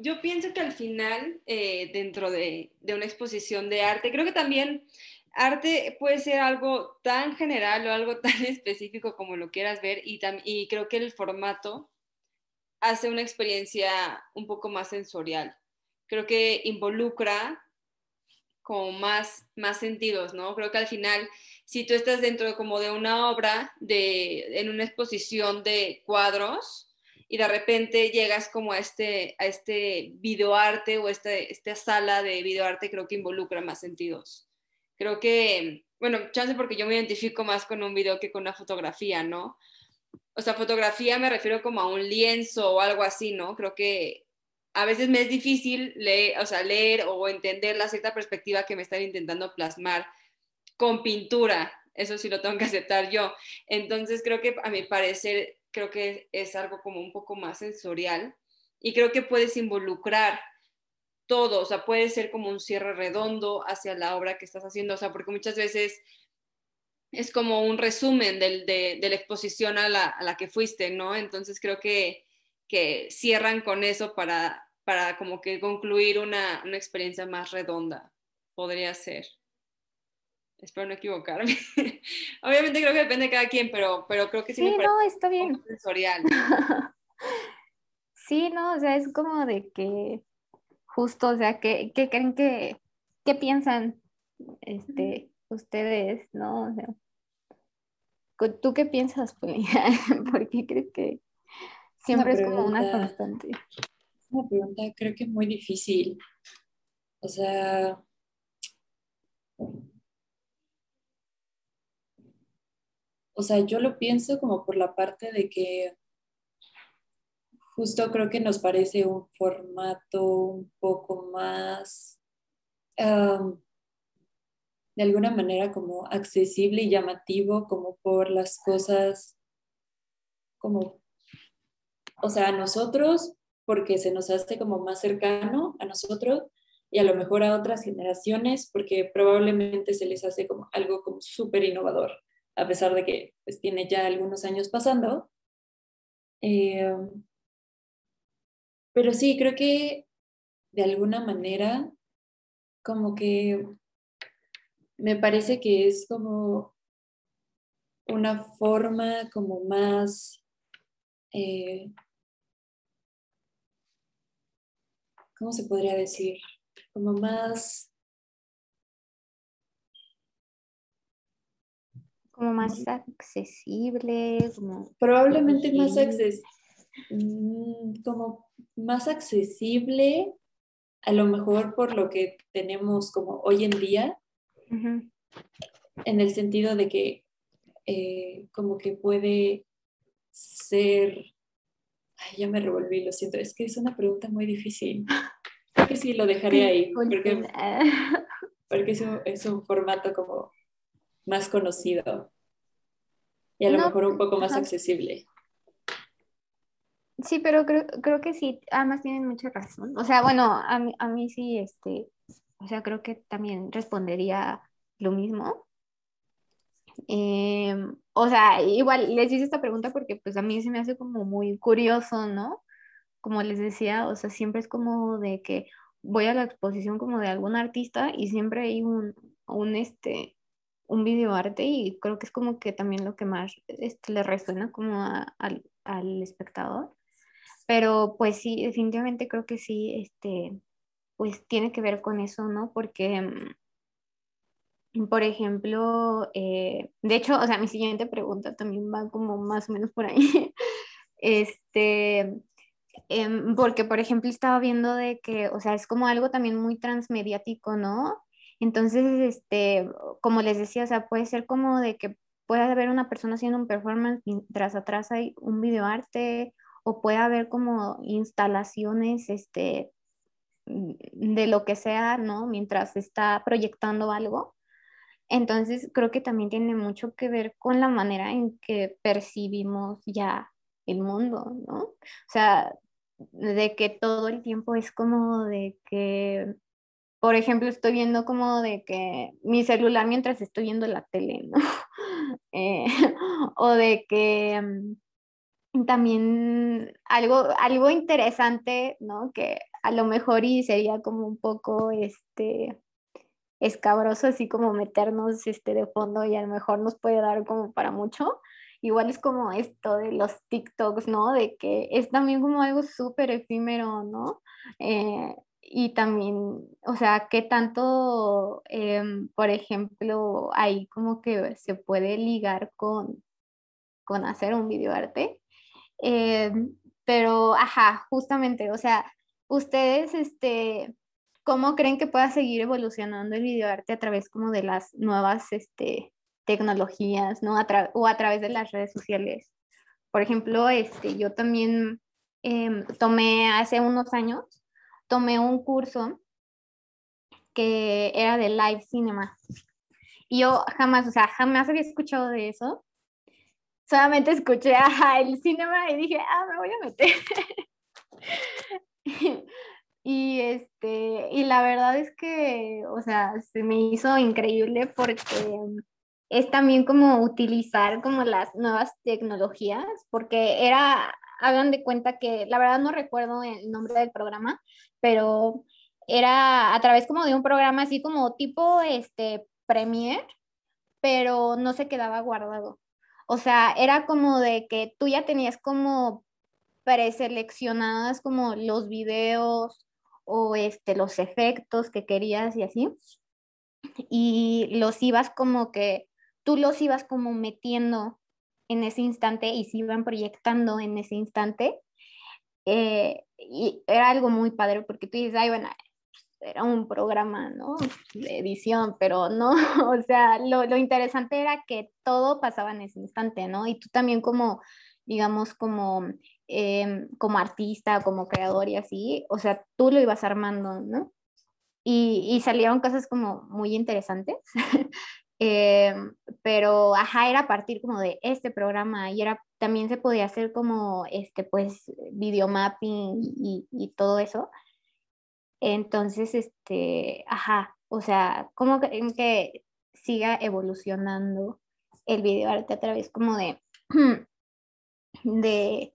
Yo, pienso que al final, eh, dentro de, de, una exposición de arte, creo que también arte puede ser algo tan general o algo tan específico como lo quieras ver y, creo que el formato hace una experiencia un poco más sensorial. Creo que involucra como más, más sentidos, ¿no? Creo que al final, si tú estás dentro como de una obra, de, en una exposición de cuadros, y de repente llegas como a este, a este videoarte o este, esta sala de videoarte, creo que involucra más sentidos. Creo que, bueno, chance porque yo me identifico más con un video que con una fotografía, ¿no? O sea, fotografía me refiero como a un lienzo o algo así, ¿no? Creo que a veces me es difícil leer, o sea, leer o entender la cierta perspectiva que me están intentando plasmar con pintura. Eso sí lo tengo que aceptar yo. Entonces creo que a mi parecer creo que es algo como un poco más sensorial y creo que puedes involucrar todo, o sea, puede ser como un cierre redondo hacia la obra que estás haciendo, o sea, porque muchas veces es como un resumen de, la exposición a la, que fuiste, ¿no? Entonces creo que, que cierran con eso para, para como que concluir una, una experiencia más redonda, podría ser. Espero no equivocarme. Obviamente creo que depende de cada quien, pero, pero creo que sí, sí no, está bien. sensorial. sí, no, o sea, es como de que justo, o sea, ¿qué, qué creen que, qué piensan este, ustedes, no? O sea, ¿tú qué piensas, Poli? ¿Por qué crees que siempre es como una constante? Una pregunta creo que muy difícil. O sea, o sea, yo lo pienso como por la parte de que justo creo que nos parece un formato un poco más, de alguna manera como accesible y llamativo, como por las cosas, como, o sea, a nosotros, porque se nos hace como más cercano a nosotros y a lo mejor a otras generaciones, porque probablemente se les hace como algo como súper innovador a pesar de que pues, tiene ya algunos años pasando. Eh, pero sí, creo que de alguna manera, como que me parece que es como una forma como más, eh, ¿cómo se podría decir? Como más como más accesible, probablemente más accesible, mm, como más accesible, a lo mejor por lo que tenemos como hoy en día, en el sentido de que eh, como que puede ser, ay, ya me revolví, lo siento, es que es una pregunta muy difícil. Creo que sí lo dejaré ahí, porque, porque es un formato como más conocido y a lo mejor un poco más accesible. Sí, pero creo, creo que sí, además tienen mucha razón. O sea, bueno, a mí, a mí sí, este, o sea, creo que también respondería lo mismo. Em, o sea, igual les hice esta pregunta porque pues a mí se me hace como muy curioso, ¿no? Como les decía, o sea, siempre es como de que voy a la exposición como de algún artista y siempre hay un, un este, un videoarte y creo que es como que también lo que más este, le resuena como al, al, espectador. Pero pues sí, definitivamente creo que sí, este, pues tiene que ver con eso, ¿no? Porque, mm, por ejemplo, eh, de hecho, o sea, mi siguiente pregunta también va como más o menos por ahí. este, em, porque, por ejemplo, estaba viendo de que, o sea, es como algo también muy transmediático, ¿no? Entonces, este, como les decía, o sea, puede ser como de que pueda haber una persona haciendo un performance mientras atrás hay un videoarte o puede haber como instalaciones, este, de lo que sea, ¿no? Mientras está proyectando algo. Entonces, creo que también tiene mucho que ver con la manera en que percibimos ya el mundo, ¿no? O sea, de que todo el tiempo es como de que por ejemplo, estoy viendo como de que mi celular mientras estoy viendo la tele, ¿no? Eh, o de que también algo, algo interesante, ¿no? Que a lo mejor y sería como un poco, este, escabroso, así como meternos este, de fondo y a lo mejor nos puede dar como para mucho. Igual es como esto de los TikToks, ¿no? De que es también como algo súper efímero, ¿no? Eh, y también, o sea, qué tanto, em, por ejemplo, ahí como que se puede ligar con, con hacer un videoarte. Em, pero, ajá, justamente, o sea, ustedes, este, ¿cómo creen que pueda seguir evolucionando el videoarte a través como de las nuevas, este, tecnologías, ¿no? o a través de las redes sociales. Por ejemplo, este, yo también em, tomé hace unos años, tomé un curso que era de live cinema. Y yo jamás, o sea, jamás había escuchado de eso. Solamente escuché el cinema y dije, ah, me voy a meter. y este, y la verdad es que, o sea, se me hizo increíble porque es también como utilizar como las nuevas tecnologías, porque era, hagan de cuenta que, la verdad no recuerdo el nombre del programa, pero era a través como de un programa así como tipo este Premiere, pero no se quedaba guardado. O sea, era como de que tú ya tenías como preseleccionadas como los videos o este, los efectos que querías y así. Y los ibas como que tú los ibas como metiendo en ese instante y se iban proyectando en ese instante. Eh, y era algo muy padre porque tú dices, ay, bueno, era un programa, ¿no? De edición, pero no, o sea, lo, lo, interesante era que todo pasaba en ese instante, ¿no? Y tú también como, digamos, como, em, como artista, como creador y así, o sea, tú lo ibas armando, ¿no? Y, y salieron cosas como muy interesantes. Eh, pero, ajá, era a partir como de este programa y era, también se podía hacer como, este, pues, videomapping y, y todo eso. Entonces, este, ajá, o sea, como que, que siga evolucionando el videoarte a través como de, de,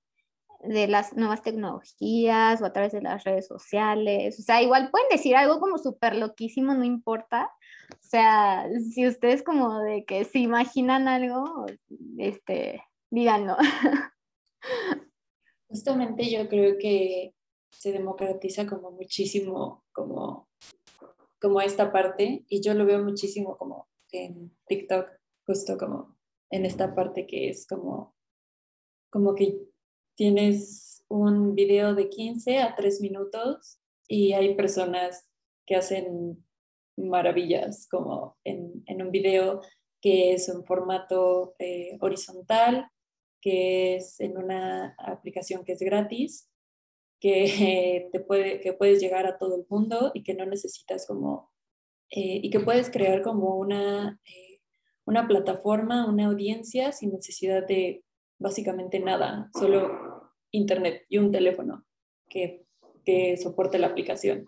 de las nuevas tecnologías o a través de las redes sociales. O sea, igual pueden decir algo como súper loquísimo, no importa, o sea, si ustedes como de que se imaginan algo, este, díganlo. Justamente yo creo que se democratiza como muchísimo como, como esta parte y yo lo veo muchísimo como en TikTok, justo como en esta parte que es como, como que tienes un video de 15 a 3 minutos y hay personas que hacen maravillas, como en, un video que es en formato eh, horizontal, que es en una aplicación que es gratis, que, te puede, que puedes llegar a todo el mundo y que no necesitas como, eh, y que puedes crear como una, eh, una plataforma, una audiencia sin necesidad de básicamente nada, solo internet y un teléfono que, que soporte la aplicación.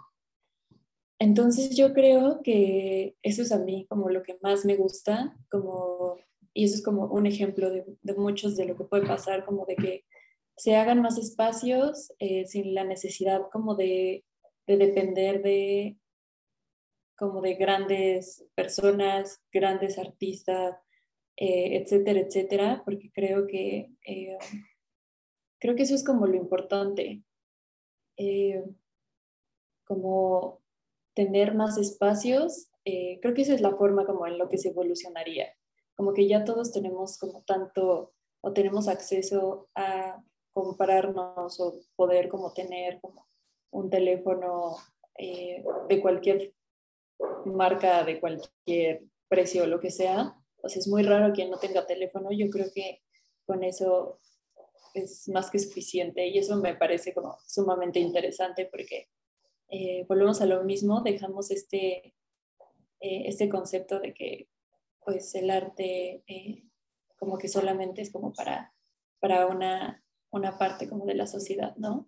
Entonces yo creo que eso es a mí como lo que más me gusta, como, y eso es como un ejemplo de, muchos de lo que puede pasar, como de que se hagan más espacios eh, sin la necesidad como de, depender de como de grandes personas, grandes artistas, eh, etcétera, etcétera, porque creo que eh, creo que eso es como lo importante. como tener más espacios, eh, creo que esa es la forma como en lo que se evolucionaría. Como que ya todos tenemos como tanto o tenemos acceso a comprarnos o poder como tener un teléfono eh, de cualquier marca, de cualquier precio, lo que sea. Sea, es muy raro quien no tenga teléfono. Yo creo que con eso es más que suficiente y eso me parece como sumamente interesante porque eh, volvemos a lo mismo, dejamos este, eh, este concepto de que pues el arte como que solamente es como para, para una, una parte como de la sociedad, ¿no?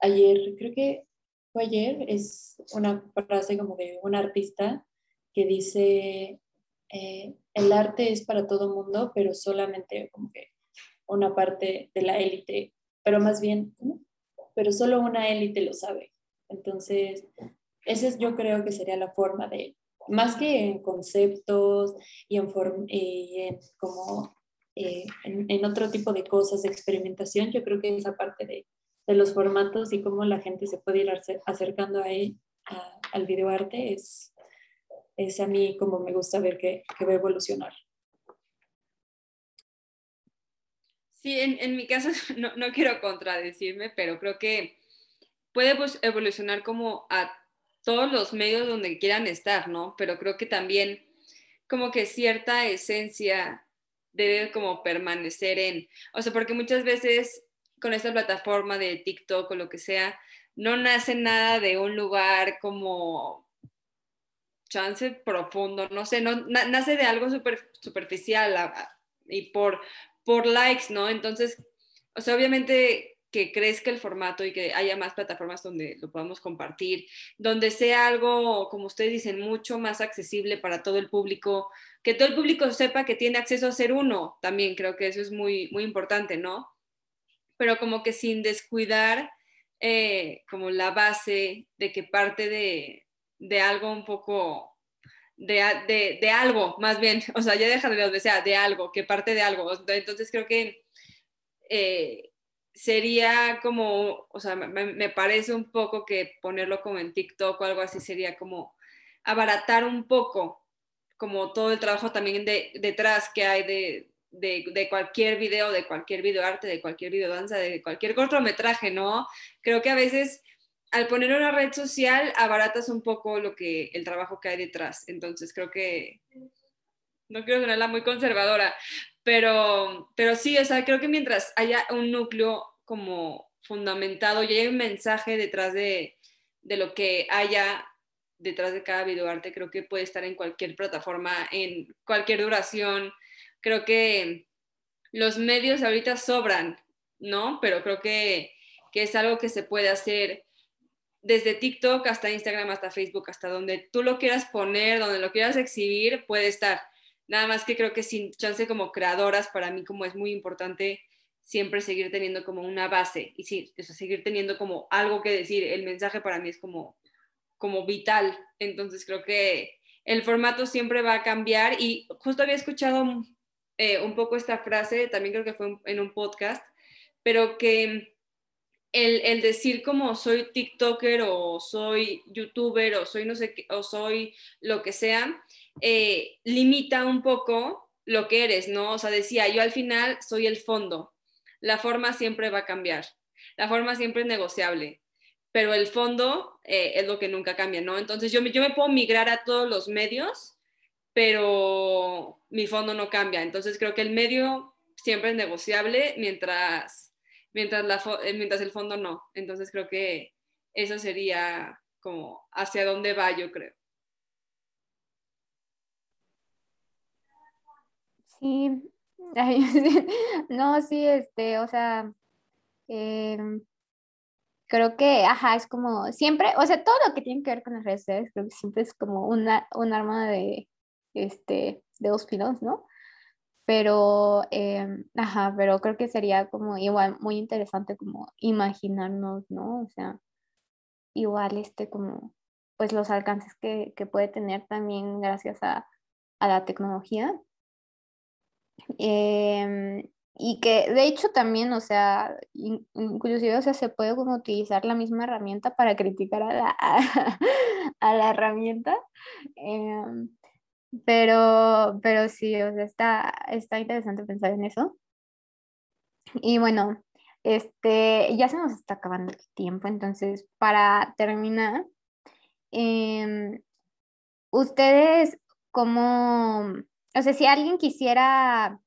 Ayer, creo que ayer es una frase como de un artista que dice, eh, el arte es para todo mundo, pero solamente como que una parte de la élite, pero más bien, pero solo una élite lo sabe. Entonces, esa es, yo creo que sería la forma de, más que en conceptos y en, como eh, en, otro tipo de cosas, de experimentación, yo creo que esa parte de, de los formatos y cómo la gente se puede ir acercando a él, al videoarte, es, es a mí como me gusta ver que, que va a evolucionar. Sí, en, en mi caso no, no, quiero contradecirme, pero creo que puede pues, evolucionar como a todos los medios donde quieran estar, ¿no? Pero creo que también como que cierta esencia debe como permanecer en, o sea, porque muchas veces con esta plataforma de TikTok o lo que sea, no nace nada de un lugar como chance profundo, no sé, no, nace de algo super, superficial y por, por likes, ¿no? Entonces, o sea, obviamente que crezca el formato y que haya más plataformas donde lo podamos compartir, donde sea algo, como ustedes dicen, mucho más accesible para todo el público, que todo el público sepa que tiene acceso a ser uno, también creo que eso es muy, muy importante, ¿no? Pero como que sin descuidar eh, como la base de que parte de, de algo un poco, de, de, de, algo, más bien, o sea, ya deja de que sea, de algo, que parte de algo. Entonces creo que... Eh, sería como, o sea, me, parece un poco que ponerlo como en TikTok o algo así sería como abaratar un poco como todo el trabajo también de, detrás que hay de, de, de, cualquier video, de cualquier video arte, de cualquier video danza, de cualquier cortometraje, ¿no? Creo que a veces al poner una red social abaratas un poco lo que el trabajo que hay detrás. Entonces creo que no quiero sonarla muy conservadora, pero, pero sí, o sea, creo que mientras haya un núcleo como fundamentado y hay un mensaje detrás de, de lo que haya detrás de cada videoarte, creo que puede estar en cualquier plataforma, en cualquier duración. Creo que los medios ahorita sobran, ¿no? Pero creo que, que es algo que se puede hacer desde TikTok hasta Instagram, hasta Facebook, hasta donde tú lo quieras poner, donde lo quieras exhibir, puede estar. Nada más que creo que sin chance como creadoras, para mí como es muy importante siempre seguir teniendo como una base y sí, eso, seguir teniendo como algo que decir. El mensaje para mí es como, como vital. Entonces creo que el formato siempre va a cambiar y justo había escuchado eh, un poco esta frase, también creo que fue en un podcast, pero que el, el, decir como soy TikToker o soy YouTuber o soy no sé qué, o soy lo que sea, eh, limita un poco lo que eres, ¿no? O sea, decía, yo al final soy el fondo, la forma siempre va a cambiar, la forma siempre es negociable, pero el fondo eh, es lo que nunca cambia, ¿no? Entonces yo, yo me puedo migrar a todos los medios, pero mi fondo no cambia, entonces creo que el medio siempre es negociable mientras, mientras, la, eh, mientras el fondo no, entonces creo que eso sería como hacia dónde va, yo creo. Sí, no, sí, este, o sea, em, creo que, ajá, es como siempre, o sea, todo lo que tiene que ver con las redes sociales, creo que siempre es como una, un arma de, este, de dos filos, ¿no? Pero, em, ajá, pero creo que sería como igual muy interesante como imaginarnos, ¿no? O sea, igual este como, pues los alcances que, que puede tener también gracias a, a la tecnología Em, y que de hecho también, o sea, inclusive, o sea, se puede como utilizar la misma herramienta para criticar a la, a, la herramienta. Em, pero, pero sí, o sea, está, está interesante pensar en eso. Y bueno, este, ya se nos está acabando el tiempo, entonces para terminar, em, ustedes como o sea, si alguien quisiera,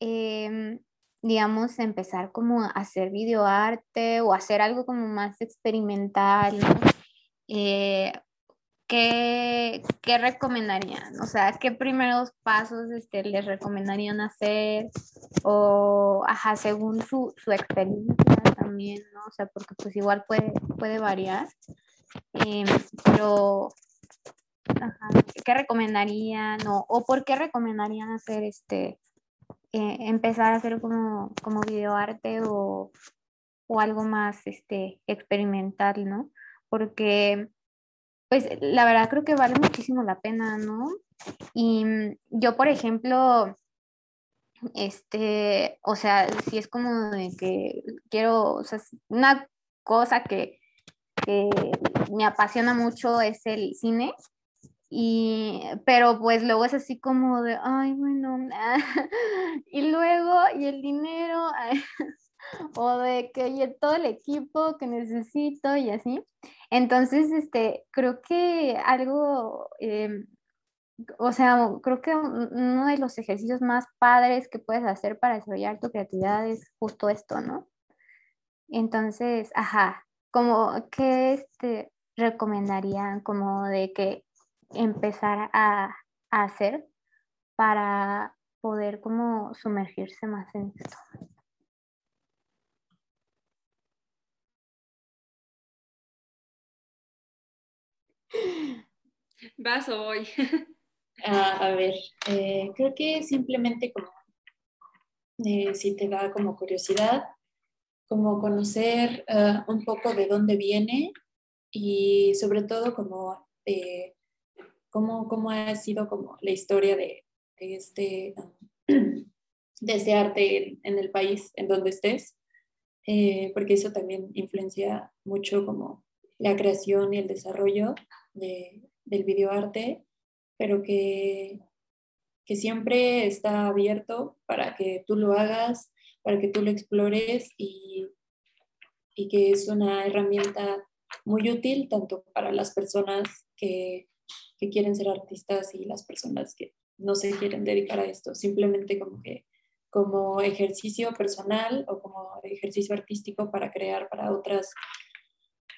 em, digamos, empezar como a hacer videoarte o hacer algo como más experimental. Eh, ¿qué, ¿qué, recomendarían? O sea, ¿qué primeros pasos este, les recomendarían hacer? O, ajá, según su, su experiencia también, ¿no? O sea, porque pues igual puede, puede variar. Em, pero, ¿qué recomendarían o, o por qué recomendarían hacer este, eh, empezar a hacer como, como videoarte o, o algo más este, experimental, ¿no? Porque, pues, la verdad creo que vale muchísimo la pena, ¿no? Y mm, yo, por ejemplo, este, o sea, si es como de que quiero, o sea, una cosa que, que me apasiona mucho es el cine, y, pero pues luego es así como de, ay, bueno, y luego, y el dinero, o de que y todo el equipo que necesito y así. Entonces, este, creo que algo, em, o sea, creo que uno de los ejercicios más padres que puedes hacer para desarrollar tu creatividad es justo esto, ¿no? Entonces, ajá, como que este, recomendarían como de que empezar a, a hacer para poder como sumergirse más en esto. Vas o voy. Ah, a ver, eh, creo que simplemente como eh, si te da como curiosidad, como conocer ah, un poco de dónde viene y sobre todo como eh, cómo, cómo, ha sido como la historia de, este, de este arte en, el país en donde estés, porque eso también influencia mucho como la creación y el desarrollo de, del videoarte, pero que, que siempre está abierto para que tú lo hagas, para que tú lo explores y, y que es una herramienta muy útil tanto para las personas que, que, quieren ser artistas y las personas que no se quieren dedicar a esto, simplemente como que como ejercicio personal o como ejercicio artístico para crear para otras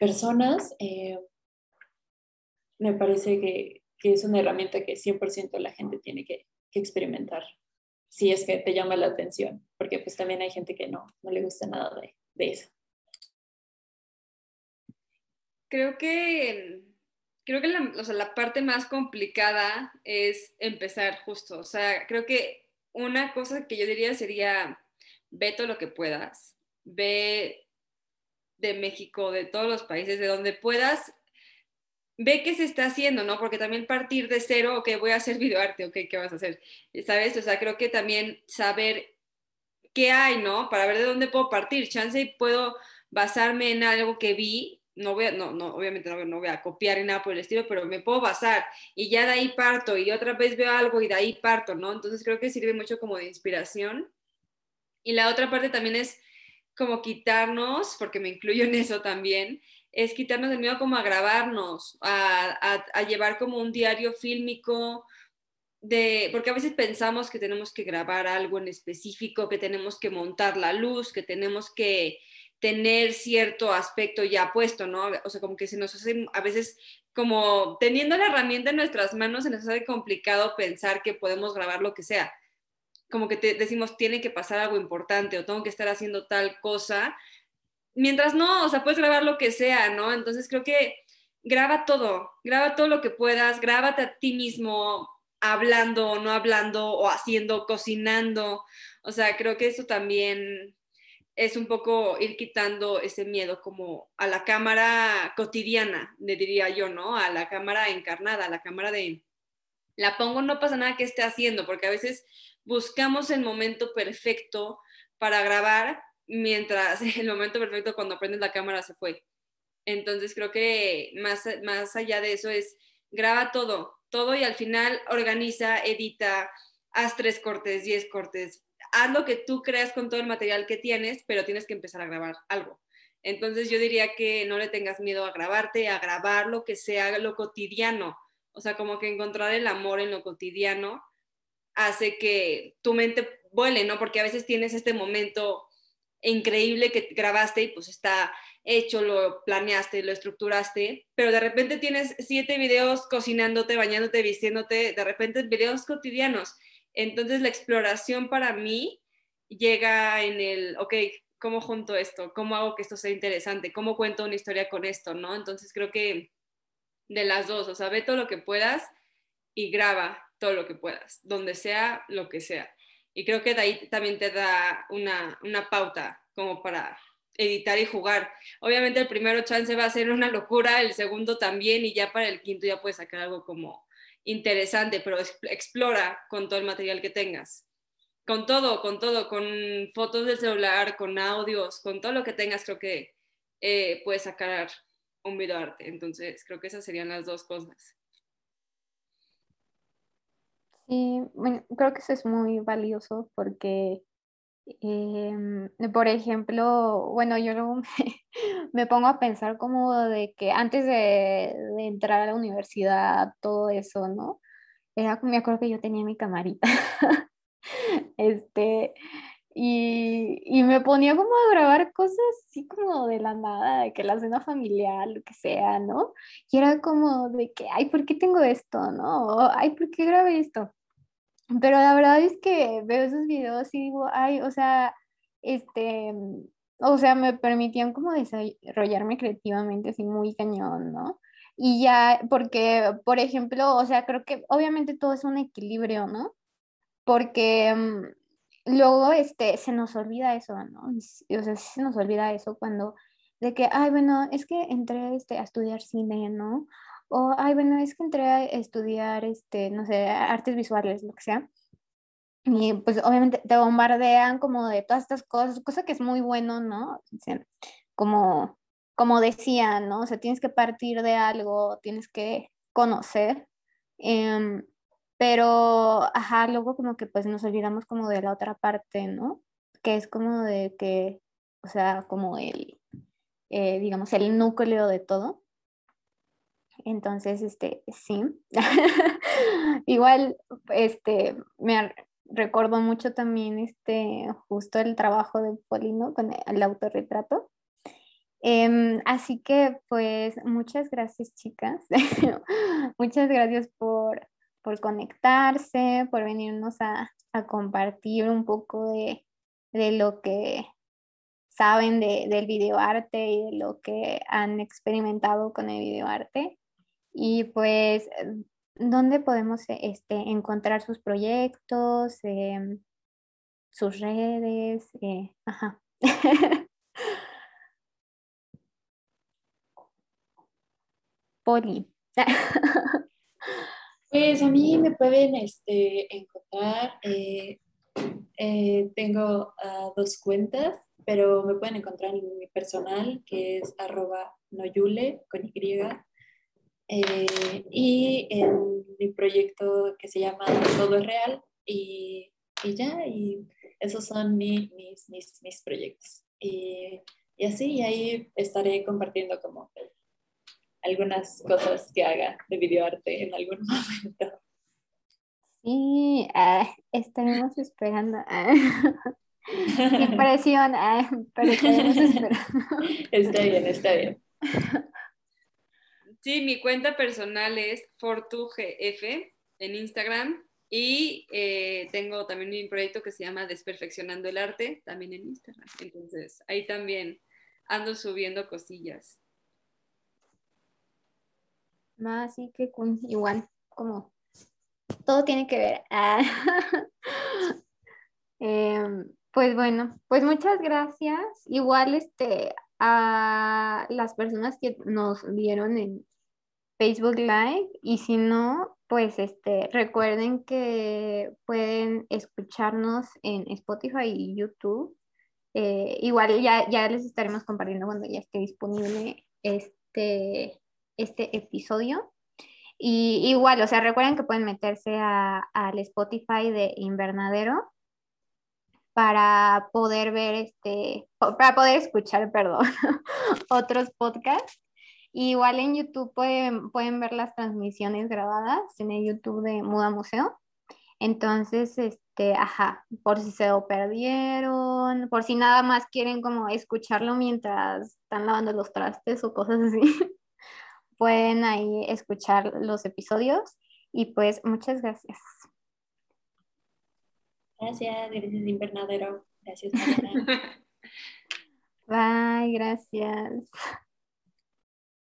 personas. Eh, me parece que, que, es una herramienta que 100% la gente tiene que, que, experimentar, si es que te llama la atención, porque pues también hay gente que no, no le gusta nada de, de eso. Creo que, creo que la, o sea, la parte más complicada es empezar justo, o sea, creo que una cosa que yo diría sería, ve todo lo que puedas, ve de México, de todos los países, de donde puedas ve qué se está haciendo, ¿no? Porque también partir de cero, ok, voy a hacer videoarte, ok, ¿qué vas a hacer? ¿Sabes? O sea, creo que también saber qué hay, ¿no? Para ver de dónde puedo partir. Chance y puedo basarme en algo que vi, no voy a, no, no, obviamente no, no voy a copiar ni nada por el estilo, pero me puedo basar y ya de ahí parto y otra vez veo algo y de ahí parto, ¿no? Entonces creo que sirve mucho como de inspiración. Y la otra parte también es como quitarnos, porque me incluyo en eso también, es quitarnos el miedo como a grabarnos, a, a, llevar como un diario fílmico, de, porque a veces pensamos que tenemos que grabar algo en específico, que tenemos que montar la luz, que tenemos que tener cierto aspecto ya puesto, ¿no? O sea, como que se nos hace a veces como teniendo la herramienta en nuestras manos, se nos hace complicado pensar que podemos grabar lo que sea. Como que te decimos, tiene que pasar algo importante o tengo que estar haciendo tal cosa, mientras no, o sea, puedes grabar lo que sea, ¿no? Entonces creo que graba todo, graba todo lo que puedas, grábate a ti mismo hablando o no hablando o haciendo, cocinando. O sea, creo que eso también es un poco ir quitando ese miedo como a la cámara cotidiana, le diría yo, ¿no? A la cámara encarnada, a la cámara de, la pongo, no pasa nada que esté haciendo, porque a veces buscamos el momento perfecto para grabar, mientras el momento perfecto cuando prendes la cámara se fue. Entonces creo que más, más allá de eso es graba todo, todo y al final organiza, edita, haz tres cortes, diez cortes, haz lo que tú creas con todo el material que tienes, pero tienes que empezar a grabar algo. Entonces yo diría que no le tengas miedo a grabarte, a grabar lo que sea lo cotidiano. O sea, como que encontrar el amor en lo cotidiano hace que tu mente vuele, ¿no? Porque a veces tienes este momento increíble que grabaste y pues está hecho, lo planeaste, lo estructuraste, pero de repente tienes siete videos cocinándote, bañándote, vistiéndote, de repente videos cotidianos. Entonces la exploración para mí llega en el, ok, cómo junto esto, cómo hago que esto sea interesante, cómo cuento una historia con esto, ¿no? Entonces creo que de las dos, o sea, ve todo lo que puedas y graba todo lo que puedas, donde sea, lo que sea. Y creo que de ahí también te da una, una pauta como para editar y jugar. Obviamente el primero chance va a ser una locura, el segundo también y ya para el quinto ya puedes sacar algo como interesante, pero explora con todo el material que tengas. Con todo, con todo, con fotos del celular, con audios, con todo lo que tengas, creo que eh, puedes sacar un video arte. Entonces, creo que esas serían las dos cosas. Sí, bueno, creo que eso es muy valioso porque, em, por ejemplo, bueno, yo luego me, pongo a pensar como de que antes de, de, entrar a la universidad, todo eso, ¿no? Era, me acuerdo que yo tenía mi camarita. este, y, y, me ponía como a grabar cosas así como de la nada, de que la cena familiar, lo que sea, ¿no? Y era como de que, ay, ¿por qué tengo esto? ¿No? Ay, ¿por qué grabé esto? Pero la verdad es que veo esos videos y digo, ay, o sea, este, o sea, me permitían como desarrollarme creativamente así muy cañón, ¿no? Y ya, porque, por ejemplo, o sea, creo que obviamente todo es un equilibrio, ¿no? Porque mm, luego, este, se nos olvida eso, ¿no? O sea, se nos olvida eso cuando, de que, ay, bueno, es que entré este, a estudiar cine, ¿no? O, ay, bueno, es que entré a estudiar, este, no sé, artes visuales, lo que sea. Y pues obviamente te bombardean como de todas estas cosas, cosa que es muy bueno, ¿no? Como, como decía, ¿no? O sea, tienes que partir de algo, tienes que conocer. Em, pero, ajá, luego como que pues nos olvidamos como de la otra parte, ¿no? Que es como de que, o sea, como el, eh, digamos, el núcleo de todo. Entonces, este, sí. Igual, este, me recuerdo mucho también, este, justo el trabajo de Polino con el autorretrato. Em, así que, pues, muchas gracias, chicas. muchas gracias por, por conectarse, por venirnos a, a compartir un poco de, de lo que saben de, del videoarte y de lo que han experimentado con el videoarte. Y pues, ¿dónde podemos este, encontrar sus proyectos, em, sus redes? Eh, ajá. Poli. Pues a mí me pueden este, encontrar, eh, eh, tengo ah, dos cuentas, pero me pueden encontrar en mi personal, que es arroba noyule con Y, eh, y en mi proyecto que se llama Todo es Real y, y ya, y esos son mis, mis, mis, proyectos. Y, y, así, y ahí estaré compartiendo como algunas cosas que haga de videoarte en algún momento. Sí, ah, estaremos esperando. Ah. Impresión, ah, pero estaremos esperando. Está bien, está bien. Sí, mi cuenta personal es FortuGF en Instagram y eh, tengo también un proyecto que se llama Desperfeccionando el Arte, también en Instagram. Entonces, ahí también ando subiendo cosillas. Más sí que igual, como todo tiene que ver. Ah. Em, pues bueno, pues muchas gracias. Igual este a las personas que nos vieron en Facebook Live y si no, pues este, recuerden que pueden escucharnos en Spotify y YouTube. Eh, igual ya, ya les estaremos compartiendo cuando ya esté disponible este, este episodio. Y igual, o sea, recuerden que pueden meterse al Spotify de Invernadero para poder ver este, para poder escuchar, perdón, otros podcasts. Igual en YouTube pueden, pueden ver las transmisiones grabadas en el YouTube de Muda Museo. Entonces, este, ajá, por si se lo perdieron, por si nada más quieren como escucharlo mientras están lavando los trastes o cosas así, pueden ahí escuchar los episodios y pues muchas gracias. Gracias, gracias invernadero. Gracias, Mariana. Bye, gracias.